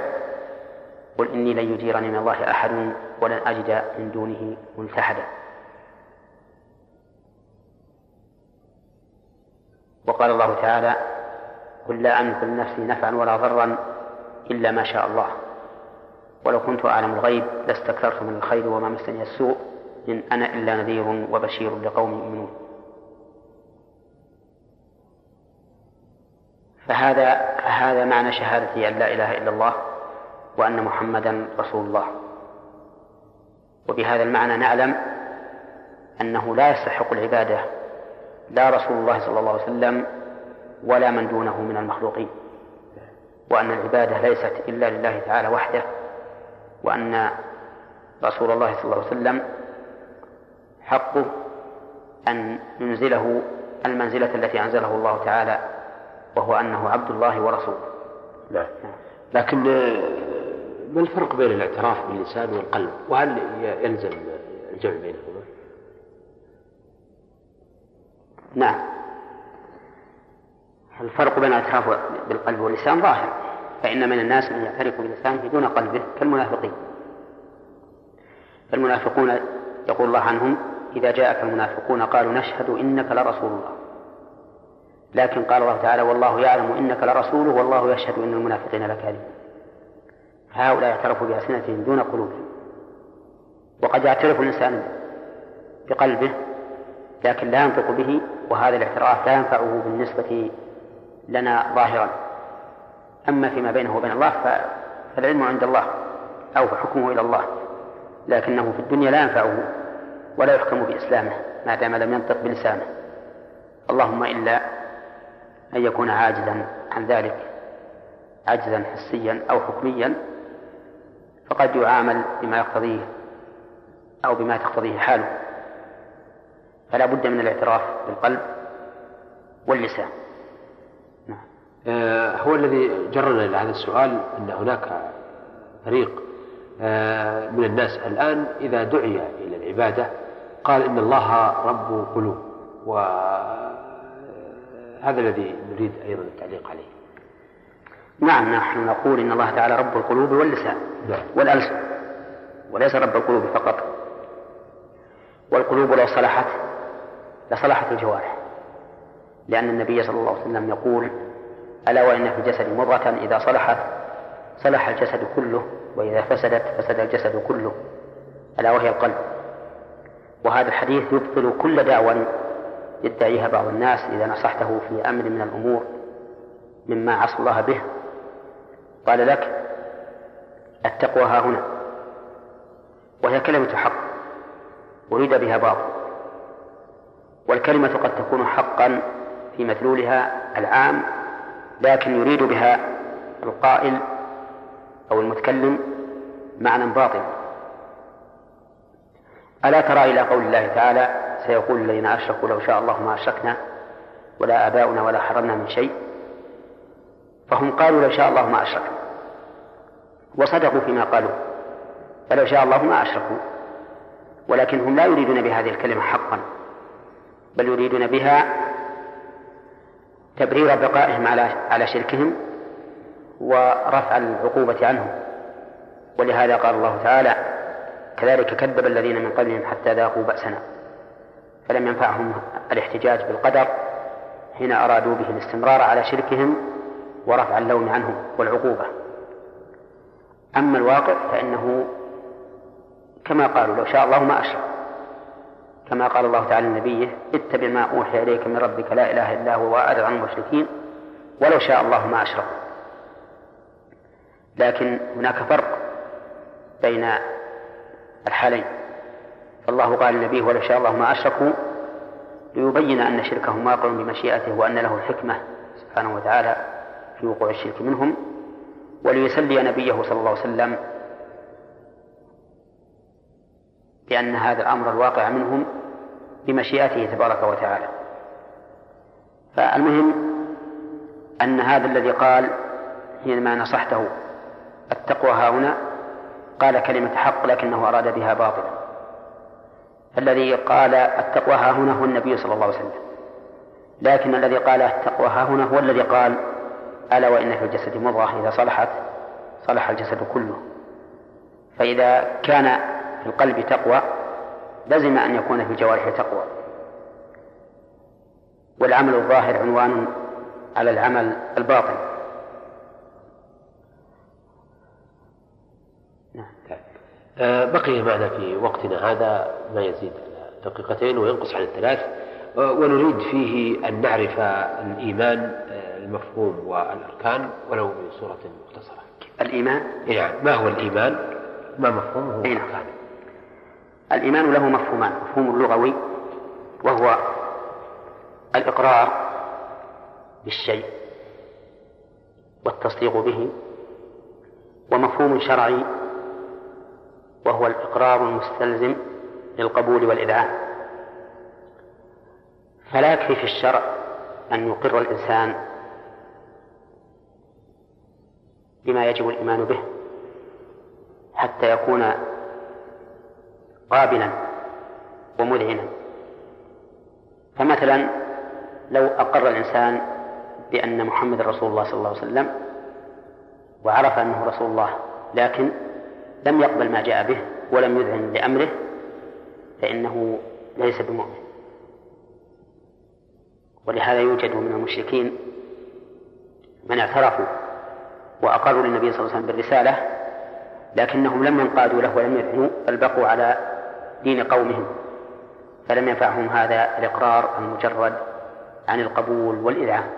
قل إني لن يجيرني من الله أحد ولن أجد من دونه ملتحدا. وقال الله تعالى قل لا أملك لنفسي نفعا ولا ضرا إلا ما شاء الله. ولو كنت أعلم الغيب لاستكثرت من الخير وما مسني السوء إن أنا إلا نذير وبشير لقوم يؤمنون. فهذا هذا معنى شهادة أن لا إله إلا الله وأن محمدا رسول الله. وبهذا المعنى نعلم أنه لا يستحق العبادة لا رسول الله صلى الله عليه وسلم ولا من دونه من المخلوقين. وأن العبادة ليست إلا لله تعالى وحده. وأن رسول الله صلى الله عليه وسلم حقه أن ينزله المنزلة التي أنزله الله تعالى وهو أنه عبد الله ورسوله. نعم لكن ما الفرق بين الاعتراف باللسان والقلب؟ وهل يلزم الجمع بينهما نعم. الفرق بين الاعتراف بالقلب واللسان ظاهر فإن من الناس من يعترف بلسانه دون قلبه كالمنافقين. فالمنافقون يقول الله عنهم إذا جاءك المنافقون قالوا نشهد إنك لرسول الله. لكن قال الله تعالى والله يعلم إنك لرسوله والله يشهد إن المنافقين لكاذبون. هؤلاء اعترفوا بألسنتهم دون قلوبهم. وقد يعترف الإنسان بقلبه لكن لا ينطق به وهذا الاعتراف لا ينفعه بالنسبة لنا ظاهرا. أما فيما بينه وبين الله فالعلم عند الله أو حكمه إلى الله. لكنه في الدنيا لا ينفعه ولا يحكم بإسلامه ما دام لم ينطق بلسانه. اللهم إلا أن يكون عاجزا عن ذلك عجزا حسيا أو حكميا فقد يعامل بما يقتضيه أو بما تقتضيه حاله. فلا بد من الاعتراف بالقلب واللسان نعم. آه هو الذي جرنا إلى هذا السؤال أن هناك فريق آه من الناس الآن إذا دعي إلى العبادة قال إن الله رب قلوب وهذا الذي نريد أيضا التعليق عليه نعم نحن نقول إن الله تعالى رب القلوب واللسان نعم. والألسن وليس رب القلوب فقط والقلوب لو صلحت لصلحت الجوارح. لأن النبي صلى الله عليه وسلم يقول ألا وإن في الجسد مضغة إذا صلحت صلح الجسد كله وإذا فسدت فسد الجسد كله. ألا وهي القلب. وهذا الحديث يبطل كل دعوى يدعيها بعض الناس إذا نصحته في أمر من الأمور مما عصى الله به. قال لك التقوى ها هنا. وهي كلمة حق. أريد بها باطل والكلمة قد تكون حقا في مدلولها العام لكن يريد بها القائل أو المتكلم معنى باطل. ألا ترى إلى قول الله تعالى سيقول الذين أشركوا لو شاء الله ما أشركنا ولا آباؤنا ولا حرمنا من شيء. فهم قالوا لو شاء الله ما أشركنا. وصدقوا فيما قالوا فلو شاء الله ما أشركوا. ولكنهم لا يريدون بهذه الكلمة حقا. بل يريدون بها تبرير بقائهم على على شركهم ورفع العقوبة عنهم. ولهذا قال الله تعالى كذلك كذب الذين من قبلهم حتى ذاقوا بأسنا فلم ينفعهم الاحتجاج بالقدر حين أرادوا به الاستمرار على شركهم ورفع اللوم عنهم والعقوبة. أما الواقع فإنه كما قالوا لو شاء الله ما أشرك. كما قال الله تعالى لنبيه اتبع ما أوحي إليك من ربك لا إله إلا هو وأعرض عن المشركين ولو شاء الله ما أشركوا. لكن هناك فرق بين الحالين. فالله قال لنبيه ولو شاء الله ما أشركوا ليبين أن شركهم واقع بمشيئته وأن له الحكمة سبحانه وتعالى في وقوع الشرك منهم وليسلي نبيه صلى الله عليه وسلم بأن هذا الأمر الواقع منهم بمشيئته تبارك وتعالى. فالمهم أن هذا الذي قال حينما نصحته التقوى ها هنا قال كلمة حق لكنه أراد بها باطلا. الذي قال التقوى ها هنا هو النبي صلى الله عليه وسلم. لكن الذي قال التقوى ها هنا هو الذي قال ألا وإن في الجسد مضغة إذا صلحت صلح الجسد كله. فإذا كان في القلب تقوى لزم أن يكون في الجوارح تقوى. والعمل الظاهر عنوان على العمل الباطن. نعم. آه، بقي معنا في وقتنا هذا ما يزيد دقيقتين وينقص عن الثلاث. آه، ونريد فيه أن نعرف الإيمان آه، المفهوم والأركان ولو بصورة مختصرة. الإيمان؟ يعني ما هو الإيمان؟ ما مفهومه؟ والأركان الإيمان له مفهومان مفهوم لغوي وهو الإقرار بالشيء والتصديق به ومفهوم شرعي وهو الإقرار المستلزم للقبول والإذعان. فلا يكفي في الشرع أن يقر الإنسان بما يجب الإيمان به حتى يكون قابلا ومذعنا فمثلا لو أقر الإنسان بأن محمد رسول الله صلى الله عليه وسلم وعرف أنه رسول الله لكن لم يقبل ما جاء به ولم يذعن لأمره فإنه ليس بمؤمن. ولهذا يوجد من المشركين من اعترفوا وأقروا للنبي صلى الله عليه وسلم بالرسالة لكنهم لم ينقادوا له ولم يذعنوا بل بقوا على دين قومهم فلم ينفعهم هذا الإقرار المجرد عن القبول والإذعان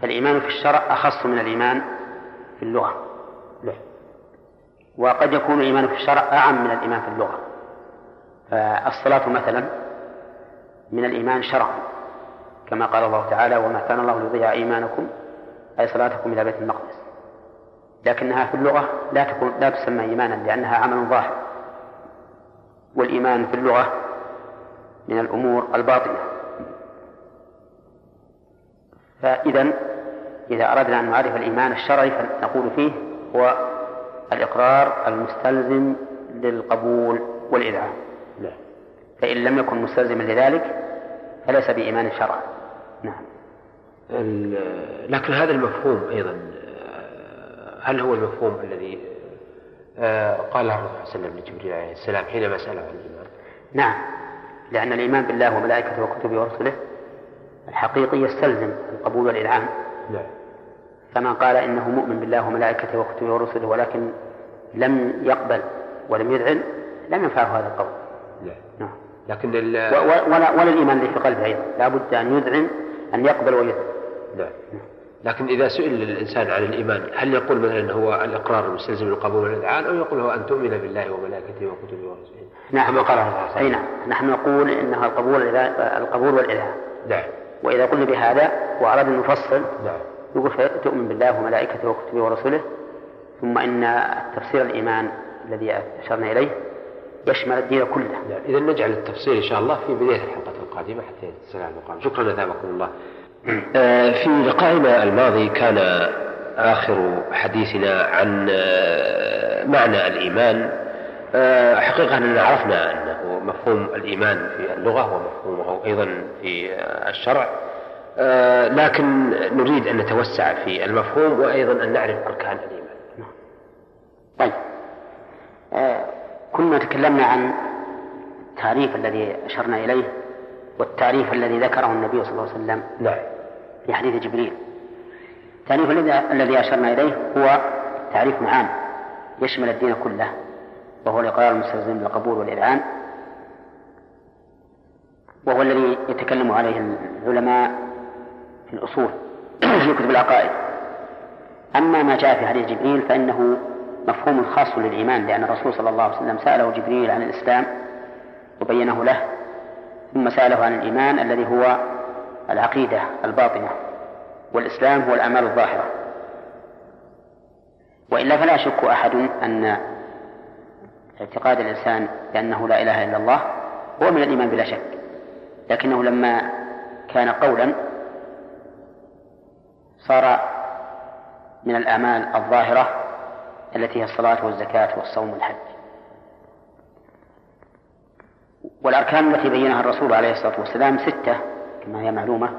فالإيمان في الشرع أخص من الإيمان في اللغة. وقد يكون الإيمان في الشرع أعم من الإيمان في اللغة. فالصلاة مثلا من الإيمان شرعا كما قال الله تعالى وما كان الله ليضيع إيمانكم أي صلاتكم إلى بيت المقدس. لكنها في اللغة لا تكون لا تسمى إيمانا لأنها عمل ظاهر. والإيمان في اللغة من الأمور الباطنة. فإذا إذا أردنا أن نعرف الإيمان الشرعي فنقول فيه هو الإقرار المستلزم للقبول والإذعان. نعم. فإن لم يكن مستلزما لذلك فليس بإيمان شرعا نعم. لكن هذا المفهوم أيضا هل هو المفهوم الذي آه، قاله الرسول صلى الله عليه وسلم لجبريل عليه السلام حينما سأله عن الإيمان. نعم. لأن الإيمان بالله وملائكته وكتبه ورسله الحقيقي يستلزم القبول والإذعان نعم فمن قال إنه مؤمن بالله وملائكته وكتبه ورسله ولكن لم يقبل ولم يذعن لم ينفعه هذا القول. نعم نعم. لكن ال- ولا, ولا الإيمان في قلبه أيضا. لا بد أن يذعن أن يقبل ويذعن. نعم. لكن إذا سئل الإنسان عن الإيمان هل يقول مثلا هو الإقرار المستلزم للقبول والإذعان أو يقول هو أن تؤمن بالله وملائكته وكتبه ورسله. نعم. كما قال أي نعم. نحن نقول إنها القبول القبول والإذعان. نعم. وإذا قلنا بهذا وأردنا أن نفصل نعم. يقول تؤمن بالله وملائكته وكتبه ورسله ثم إن تفسير الإيمان الذي أشرنا إليه يشمل الدين كله. نعم. إذا نجعل التفصيل إن شاء الله في بداية الحلقة القادمة حتى يتسع المقام. شكرا أثابكم الله. في لقائنا الماضي كان آخر حديثنا عن آه، معنى الإيمان. آه، حقيقة أننا عرفنا أنه مفهوم الإيمان في اللغة ومفهومه أيضا في آه، الشرع. آه، لكن نريد أن نتوسع في المفهوم وأيضا أن نعرف أركان الإيمان. طيب. آه كنا تكلمنا عن التعريف الذي أشرنا إليه والتعريف الذي ذكره النبي صلى الله عليه وسلم. نعم. في حديث جبريل. التعريف الذي الذي أشرنا إليه هو تعريف عام يشمل الدين كله. وهو الإقرار المستلزم بالقبول والإذعان. وهو الذي يتكلم عليه العلماء في الأصول. [CLEARS THROAT] في كتب العقائد. أما ما جاء في حديث جبريل فإنه مفهوم خاص للإيمان لأن الرسول صلى الله عليه وسلم سأله جبريل عن الإسلام وبينه له ثم سأله عن الإيمان الذي هو العقيدة الباطنة والإسلام هو الأعمال الظاهرة. وإلا فلا يشك أحد أن اعتقاد الإنسان بأنه لا إله إلا الله هو من الإيمان بلا شك. لكنه لما كان قولا صار من الأعمال الظاهرة التي هي الصلاة والزكاة والصوم والحج. والأركان التي بينها الرسول عليه الصلاة والسلام ستة كما هي معلومة.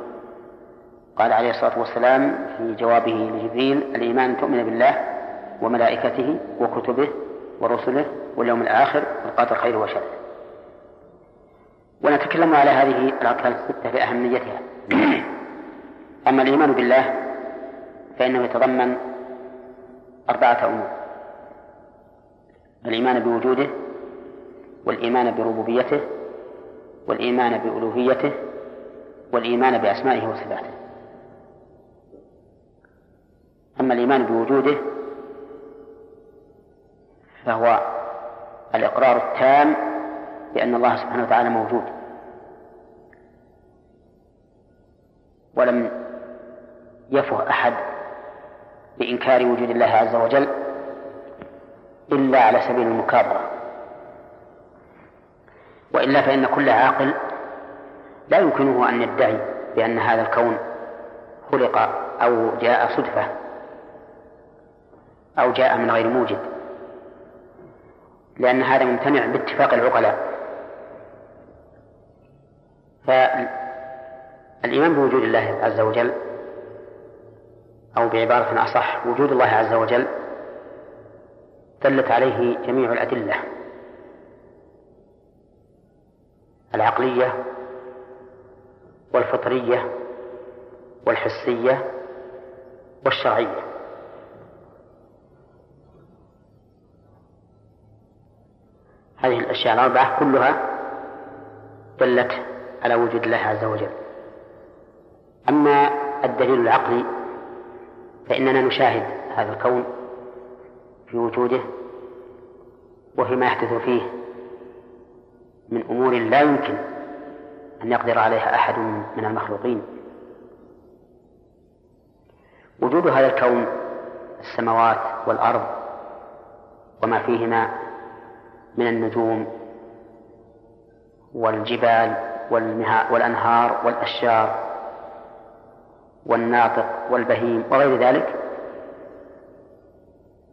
قال عليه الصلاة والسلام في جوابه لجبريل الإيمان أن تؤمن بالله وملائكته وكتبه ورسله واليوم الآخر والقدر خير وشر. ونتكلم على هذه الأركان الستة لأهميتها [CLEARS THROAT] أما الإيمان بالله فإنه يتضمن أربعة أمور الإيمان بوجوده والإيمان بربوبيته والإيمان بألوهيته والإيمان بأسمائه وصفاته. أما الإيمان بوجوده فهو الإقرار التام بأن الله سبحانه وتعالى موجود. ولم يفه أحد بإنكار وجود الله عز وجل إلا على سبيل المكابرة. وإلا فإن كل عاقل لا يمكنه أن يدعي بأن هذا الكون خلق أو جاء صدفة أو جاء من غير موجد لأن هذا ممتنع باتفاق العقلاء. فالإيمان بوجود الله عز وجل أو بعبارة أصح وجود الله عز وجل دلت عليه جميع الأدلة العقلية والفطرية والحسية والشرعية. هذه الأشياء الأربعة كلها دلت على وجود الله عز وجل. أما الدليل العقلي فإننا نشاهد هذا الكون في وجوده وفيما يحدث فيه من أمور لا يمكن أن يقدر عليها أحد من المخلوقين. وجود هذا الكون السماوات والأرض وما فيهما من النجوم والجبال والأنهار والأشجار والناطق والبهيم وغير ذلك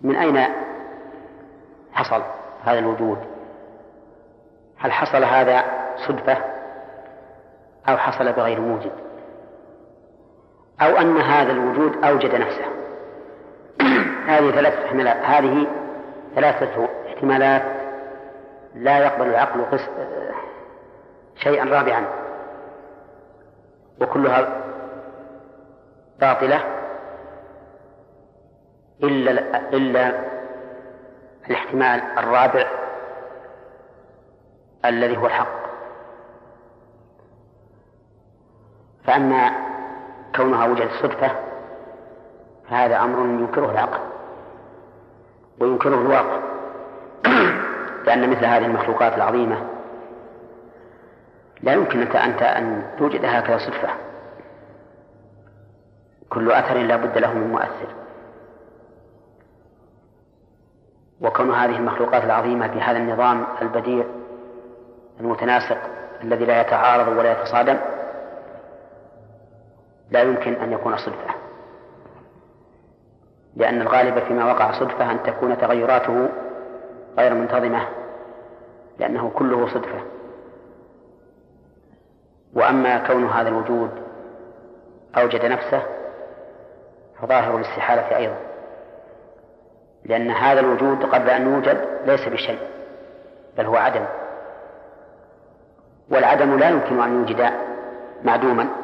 من أين حصل هذا الوجود؟ هل حصل هذا صدفة؟ أو حصل بغير موجد أو أن هذا الوجود أوجد نفسه. [CLEARS THROAT] هذه ثلاث احتمالات. هذه ثلاثة احتمالات لا يقبل العقل. شيئا رابعا. وكلها باطلة. إلا إلا الاحتمال الرابع الذي هو الحق. فأما كونها وجدت صدفة فهذا أمر ينكره العقل وينكره الواقع. [CLEARS THROAT] لأن مثل هذه المخلوقات العظيمة لا يمكن أنت أن توجد هكذا صدفة. كل أثر لا بد له من مؤثر. وكون هذه المخلوقات العظيمة بهذا النظام البديع المتناسق الذي لا يتعارض ولا يتصادم لا يمكن أن يكون صدفة. لأن الغالب فيما وقع صدفة أن تكون تغيراته غير منتظمة لأنه كله صدفة. وأما كون هذا الوجود أوجد نفسه فظاهر الاستحالة أيضا. لأن هذا الوجود قبل أن يوجد ليس بشيء بل هو عدم. والعدم لا يمكن أن يوجد معدوما.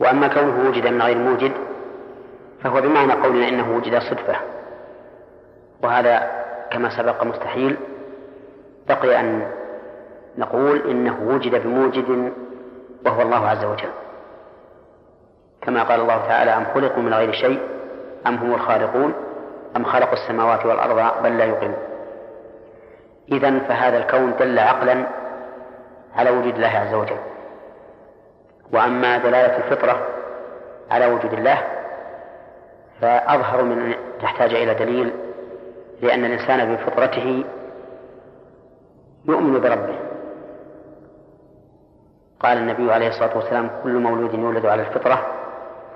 وأما كونه وجد من غير موجد فهو بمعنى قولنا إنه وجد صدفة. وهذا كما سبق مستحيل. بقي أن نقول إنه وجد بموجد وهو الله عز وجل. كما قال الله تعالى أم خلقوا من غير شيء؟ أم هم الخالقون؟ أم خلقوا السماوات والأرض بل لا يوقنون إذا فهذا الكون دل عقلا على وجود الله عز وجل. وأما دلالة الفطرة على وجود الله فأظهر من أن تحتاج إلى دليل لأن الإنسان بفطرته يؤمن بربه. قال النبي عليه الصلاة والسلام كل مولود يولد على الفطرة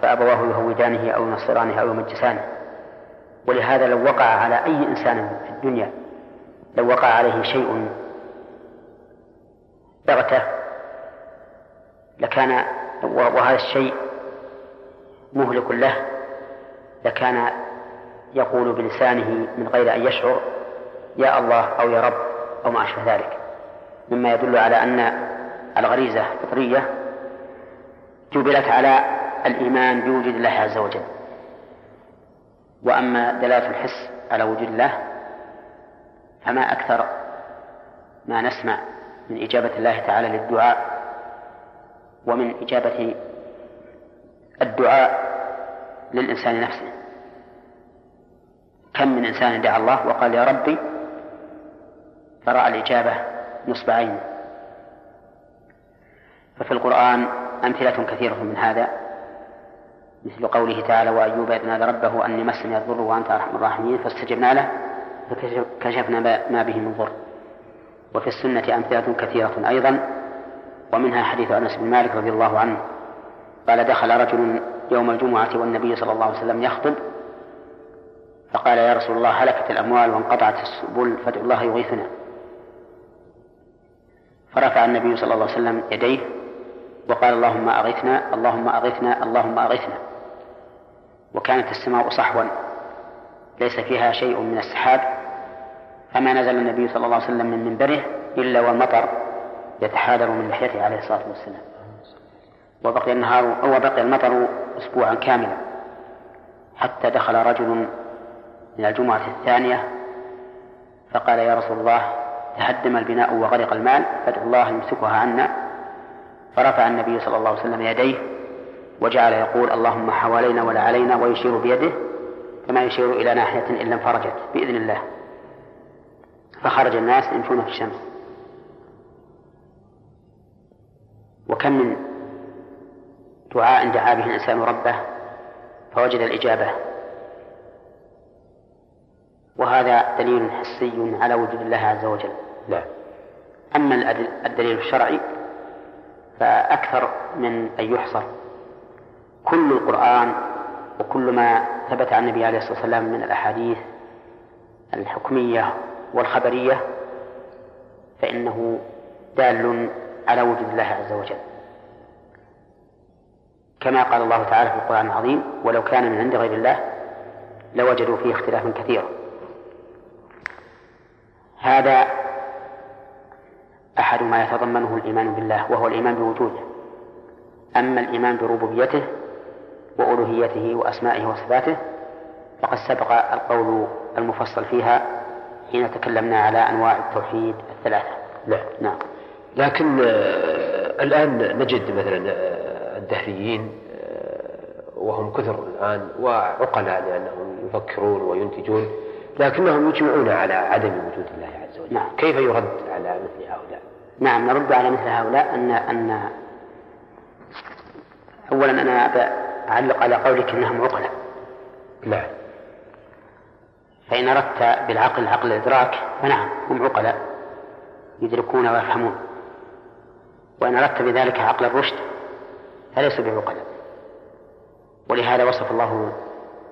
فأبواه يهودانه أو ينصرانه أو يمجسانه ولهذا لو وقع على أي إنسان في الدنيا لو وقع عليه شيء بغتة لكان وهذا الشيء مهلك له لكان يقول بلسانه من غير أن يشعر يا الله أو يا رب أو ما أشبه ذلك. مما يدل على أن الغريزة فطرية جبلت على الإيمان بوجود الله عز وجل. وأما دلالة الحس على وجود الله فما أكثر ما نسمع من إجابة الله تعالى للدعاء ومن إجابة الدعاء للإنسان نفسه. كم من إنسان دعا الله وقال يا ربي؟ فرأى الإجابة نصب عين. ففي القرآن أمثلة كثيرة من هذا مثل قوله تعالى وأيوب إذ نادى ربه أني مسني الضر وأنت أرحم الراحمين فاستجبنا له فكشفنا ما به من ضر. وفي السنة أمثلة كثيرة أيضا ومنها حديث أنس بن مالك رضي الله عنه قال دخل رجل يوم الجمعة والنبي صلى الله عليه وسلم يخطب فقال يا رسول الله هلكت الأموال وانقطعت السبل فادعو الله يغيثنا. فرفع النبي صلى الله عليه وسلم يديه وقال اللهم أغثنا اللهم أغثنا اللهم أغثنا وكانت السماء صحوا ليس فيها شيء من السحاب فما نزل النبي صلى الله عليه وسلم من منبره إلا والمطر يتحادر من لحيته عليه الصلاة والسلام. وبقي النهار أو بقي المطر أسبوعا كاملا حتى دخل رجل من الجمعة الثانية فقال يا رسول الله تهدم البناء وغرق المال فادعو الله يمسكها عنا. فرفع النبي صلى الله عليه وسلم يديه وجعل يقول اللهم حوالينا ولا علينا ويشير بيده كما يشير إلى ناحية إن لم فرجت بإذن الله. فخرج الناس يمشون في الشمس. وكم من دعاء دعا به الإنسان ربه فوجد الإجابة. وهذا دليل حسي على وجود الله عز وجل. نعم أما الدليل الشرعي فأكثر من أن يحصر. كل القرآن وكل ما ثبت عن النبي عليه الصلاة والسلام من الأحاديث الحكمية والخبرية فإنه دال على وجود الله عز وجل. كما قال الله تعالى في القرآن العظيم ولو كان من عند غير الله لوجدوا فيه اختلافا كثيرا. هذا أحد ما يتضمنه الإيمان بالله وهو الإيمان بوجوده. أما الإيمان بربوبيته وألوهيته وأسمائه وصفاته فقد سبق القول المفصل فيها حين تكلمنا على أنواع التوحيد الثلاثة. نعم. نعم. لكن آه، الآن نجد مثلا آه، الدهريين آه، وهم كثر الآن وعقلاء لأنهم يفكرون وينتجون لكنهم يجمعون على عدم وجود الله عز وجل. نعم. كيف يرد على مثل هؤلاء؟ نعم نرد على مثل هؤلاء أن أن أولا أنا أعلق على قولك أنهم عقلاء. نعم فإن أردت بالعقل عقل الإدراك فنعم هم عقلاء يدركون ويفهمون. وإن أردت بذلك عقل الرشد فليسوا بعقلاء ولهذا وصف الله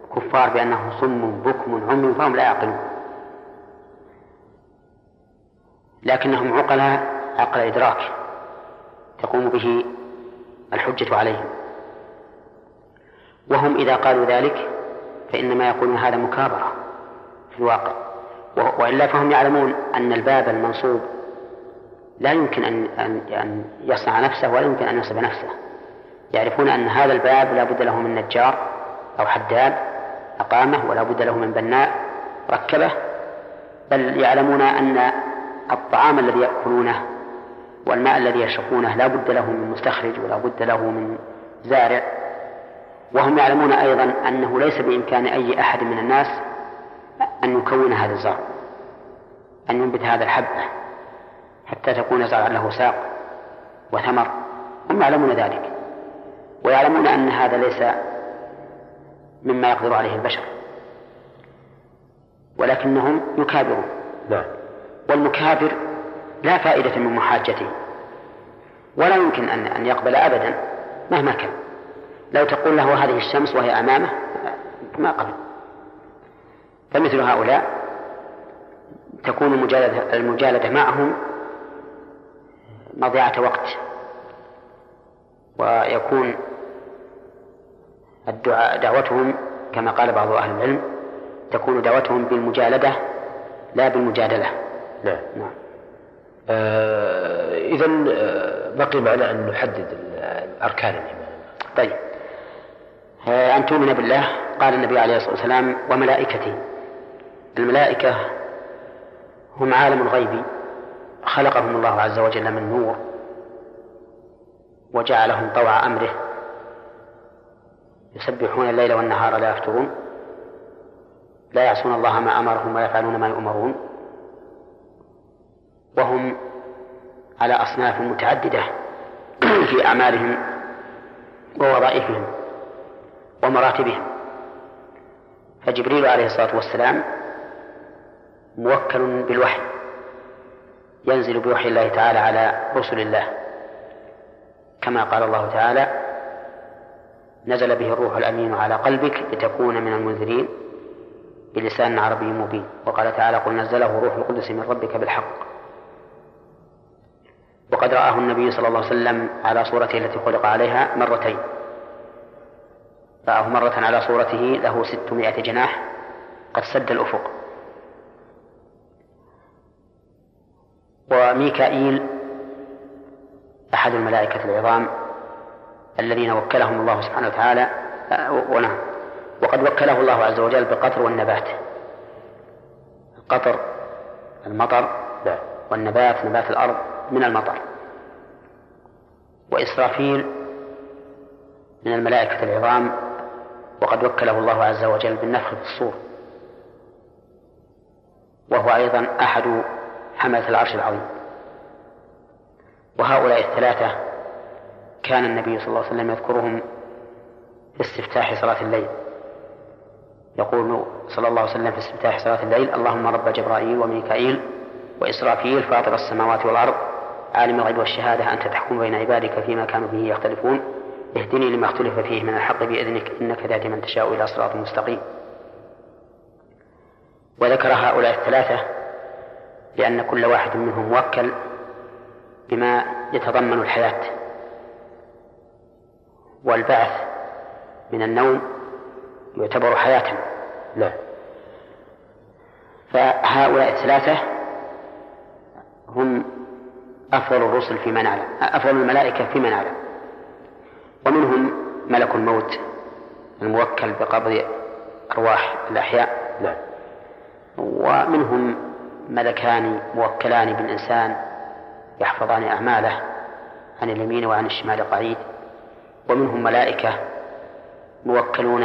الكفار بأنهم صم بكم عمي فهم لا يعقلون. لكنهم عقلاء عقل إدراك تقوم به الحجة عليهم. وهم إذا قالوا ذلك فإنما يقولون هذا مكابرة في الواقع. وإلا فهم يعلمون أن الباب المنصوب لا يمكن أن أن أن يصنع نفسه ولا يمكن أن ينصب نفسه. يعرفون أن هذا الباب لا بد له من نجار أو حداد أقامه ولا بد له من بناء ركبه. بل يعلمون أن الطعام الذي يأكلونه والماء الذي يشربونه لا بد له من مستخرج ولا بد له من زارع. وهم يعلمون أيضا أنه ليس بإمكان أي أحد من الناس أن يكون هذا الزرع أن ينبت هذا الحبة. حتى تكون زرعا له ساق وثمر هم يعلمون ذلك ويعلمون أن هذا ليس مما يقدر عليه البشر ولكنهم يكابرون. نعم. والمكابر لا فائدة من محاجته ولا يمكن أن أن يقبل أبدا مهما كان. لو تقول له هذه الشمس وهي أمامه ما قبل. فمثل هؤلاء تكون المجالدة, المجالدة معهم مضيعة وقت. ويكون الدعاء دعوتهم كما قال بعض أهل العلم تكون دعوتهم بالمجالدة لا بالمجادلة. نعم. نعم. آه إذا آه، بقي معنا أن نحدد أركان الإيمان طيب. آه، أن تؤمن بالله قال النبي عليه الصلاة والسلام وملائكته. الملائكة هم عالم الغيب. خلقهم الله عز وجل من نور وجعلهم طوع أمره. يسبحون الليل والنهار لا يفترون. لا يعصون الله ما أمرهم ويفعلون ما يؤمرون. وهم على أصناف متعددة [CLEARS THROAT] في أعمالهم ووظائفهم ومراتبهم. فجبريل عليه الصلاة والسلام موكل بالوحي. ينزل بوحي الله تعالى على رسل الله. كما قال الله تعالى نزل به الروح الأمين على قلبك لتكون من المنذرين بلسان عربي مبين. وقال تعالى قل نزله روح القدس من ربك بالحق. وقد رآه النبي صلى الله عليه وسلم على صورته التي خلق عليها مرتين. رآه مرة على صورته له ستمائة جناح قد سد الأفق. وميكائيل أحد الملائكة العظام الذين وكلهم الله سبحانه وتعالى ونعم. وقد وكله الله عز وجل بالقطر والنبات. القطر المطر والنبات نبات الأرض من المطر. وإسرافيل من الملائكة العظام وقد وكله الله عز وجل بالنفخ في الصور وهو أيضا أحد حملة العرش العظيم. وهؤلاء الثلاثة كان النبي صلى الله عليه وسلم يذكرهم في استفتاح صلاة الليل. يقول صلى الله عليه وسلم في استفتاح صلاة الليل اللهم رب جبرائيل وميكائيل وإسرافيل فاطر السماوات والأرض عالم الغيب والشهادة أنت تحكم بين عبادك فيما كانوا به يختلفون. اهدني لما اختلف فيه من الحق بإذنك إنك تهدي من تشاء إلى صراط مستقيم. وذكر هؤلاء الثلاثة لأن كل واحد منهم موكل بما يتضمن الحياة. والبعث من النوم يعتبر حياة. نعم فهؤلاء الثلاثة هم أفضل الرسل فيما نعلم أفضل الملائكة فيما نعلم ومنهم ملك الموت الموكل بقبض أرواح الأحياء. نعم ومنهم ملكان موكلان بالإنسان يحفظان أعماله عن اليمين وعن الشمال قعيد ومنهم ملائكة موكلون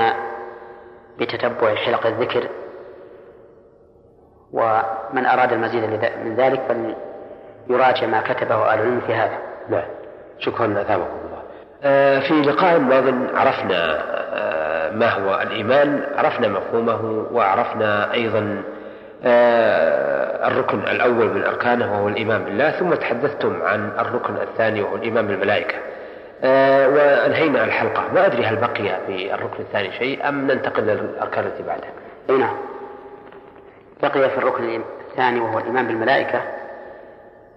بتتبع حلق الذكر. ومن أراد المزيد من ذلك فليراجع ما كتبه أهل العلم في هذا. نعم شكرا أثابكم الله. آه، في لقاء ماض عرفنا آه، ما هو الإيمان عرفنا مفهومه وعرفنا أيضا الركن الأول من أركانه وهو الإيمان بالله ثم تحدثتم عن الركن الثاني وهو الإيمان بالملائكة. وأنهينا الحلقة. ما أدري هل بقي في الركن الثاني شيء أم ننتقل للأركان التي بعدها. أي نعم. بقي في الركن الثاني وهو الإيمان بالملائكة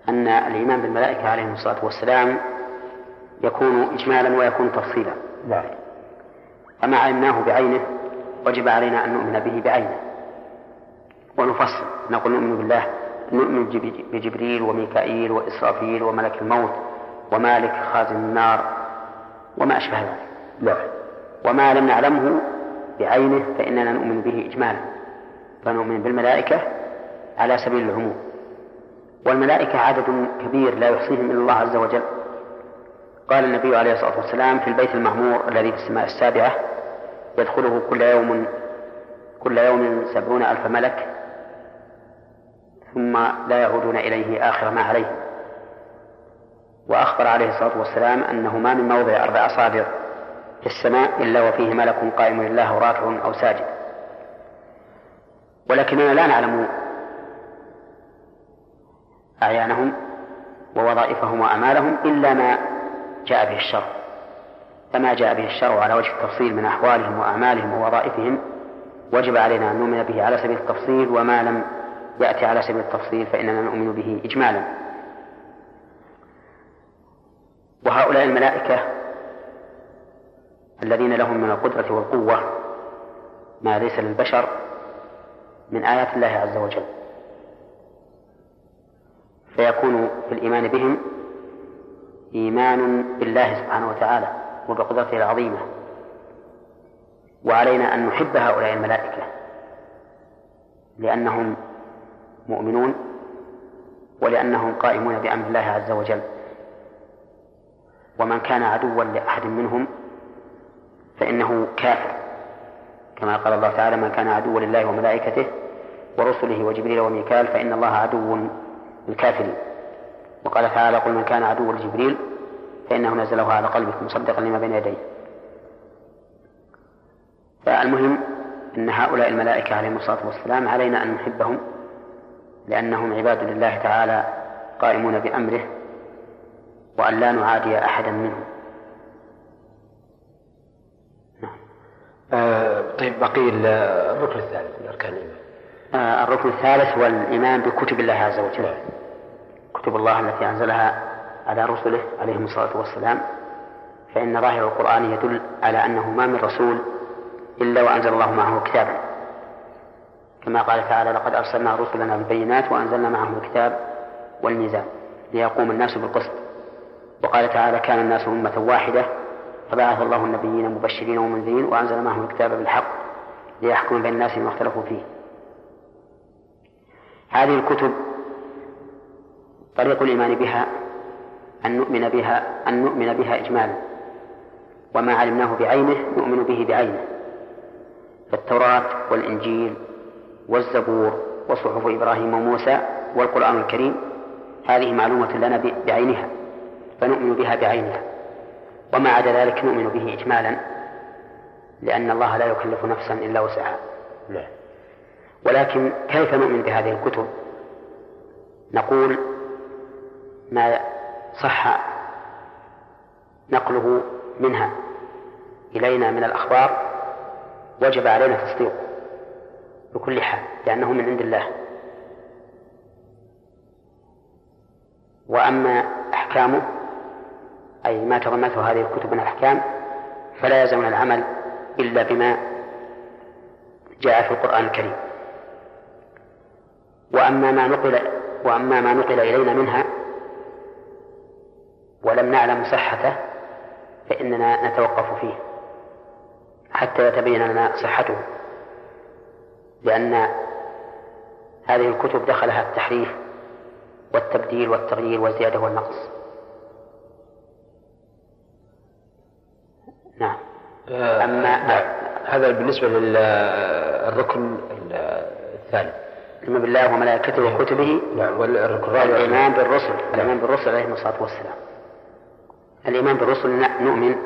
أن الإيمان بالملائكة عليهم الصلاة والسلام يكون إجمالا ويكون تفصيلا. نعم. فما علمناه بعينه وجب علينا أن نؤمن به بعينه. ونفصل. نقول نؤمن بالله نؤمن بجبريل وميكائيل وإسرافيل وملك الموت ومالك خازن النار وما أشبه ذلك. نعم وما لم نعلمه بعينه فإننا نؤمن به إجمالا. فنؤمن بالملائكة على سبيل العموم. والملائكة عدد كبير لا يحصيهم إلا الله عز وجل. قال النبي عليه الصلاة والسلام في البيت المعمور الذي في السماء السابعة يدخله كل يوم كل يوم سبعون ألف ملك ثم لا يعودون إليه آخر ما عليه. وأخبر عليه الصلاة والسلام أنه ما من موضع أربع أصابع في السماء إلا وفيه ملك قائم لله راكع أو ساجد. ولكننا لا نعلم أعيانهم ووظائفهم وأعمالهم إلا ما جاء به الشرع. فما جاء به الشرع على وجه التفصيل من أحوالهم وأعمالهم ووظائفهم وجب علينا أن نؤمن به على سبيل التفصيل وما لم يأتي على سبيل التفصيل فإننا نؤمن به إجمالا. وهؤلاء الملائكة الذين لهم من القدرة والقوة ما ليس للبشر من آيات الله عز وجل. فيكون في الإيمان بهم إيمان بالله سبحانه وتعالى وبقدرته العظيمة. وعلينا أن نحب هؤلاء الملائكة لأنهم مؤمنون ولأنهم قائمون بأمر الله عز وجل. ومن كان عدوا لأحد منهم فإنه كافر. كما قال الله تعالى من كان عدوا لله وملائكته ورسله وجبريل وميكال فإن الله عدو للكافرين. وقال تعالى قل من كان عدوا لجبريل فإنه نزله على قلبك مصدقا لما بين يديه. فالمهم أن هؤلاء الملائكة عليهم الصلاة والسلام علينا أن نحبهم لأنهم عباد لله تعالى قائمون بأمره وأن لا نعادي أحدا منهم. نعم. آه طيب بقي الركن الثالث من أركان الإيمان. آه الركن الثالث هو الإيمان بكتب الله عز وجل. نعم. كتب الله التي أنزلها على رسله عليهم الصلاة والسلام. فإن ظاهر القرآن يدل على أنه ما من رسول إلا وأنزل الله معه كتابا. كما قال تعالى لقد أرسلنا رسلنا بالبينات وأنزلنا معهم الكتاب والميزان ليقوم الناس بالقسط. وقال تعالى كان الناس أمة واحدة فبعث الله النبيين مبشرين ومنذرين وأنزل معهم الكتاب بالحق ليحكم بين الناس بما اختلفوا فيه. هذه الكتب طريق الإيمان بها أن نؤمن بها أن نؤمن بها إجمالا. وما علمناه بعينه نؤمن به بعينه. فالتوراة والإنجيل والزبور وصحف إبراهيم وموسى والقرآن الكريم. هذه معلومة لنا بعينها فنؤمن بها بعينها. وما عدا ذلك نؤمن به إجمالا لأن الله لا يكلف نفسا إلا وسعها. نعم. ولكن كيف نؤمن بهذه الكتب؟ نقول ما صح نقله منها. إلينا من الأخبار وجب علينا تصديقه. بكل حال لأنه من عند الله. وأما أحكامه أي ما تضمنته هذه الكتب من الأحكام فلا يلزمنا العمل إلا بما جاء في القرآن الكريم. وأما ما نقل وأما ما نقل إلينا منها ولم نعلم صحته فإننا نتوقف فيه حتى يتبين لنا صحته. لأن هذه الكتب دخلها التحريف والتبديل والتغيير والزيادة والنقص. نعم. آه، أما نعم. هذا بالنسبة للركن الثاني. الإيمان بالله وملائكته نعم. وكتبه. نعم والركن الرابع الإيمان بالرسل. نعم. الإيمان بالرسل عليهم الصلاة والسلام. الإيمان بالرسل نؤمن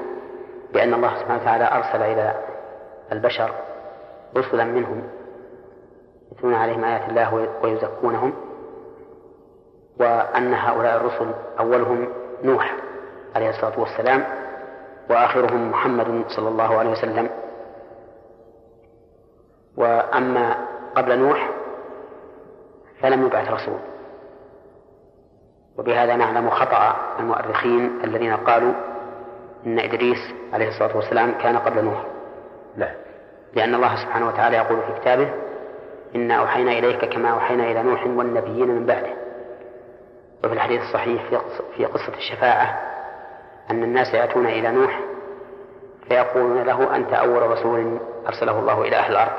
بأن الله سبحانه وتعالى أرسل إلى البشر رسلا منهم. يتلون عليهم آيات الله ويزكونهم وأن هؤلاء الرسل أولهم نوح عليه الصلاة والسلام وآخرهم محمد صلى الله عليه وسلم. وأما قبل نوح فلم يبعث رسول. وبهذا نعلم خطأ المؤرخين الذين قالوا إن إدريس عليه الصلاة والسلام كان قبل نوح. لا. لأن الله سبحانه وتعالى يقول في كتابه إنا أوحينا إليك كما أوحينا إلى نوح والنبيين من بعده. وفي الحديث الصحيح في قصة الشفاعة أن الناس يأتون إلى نوح فيقولون له أنت أول رسول أرسله الله إلى أهل الأرض.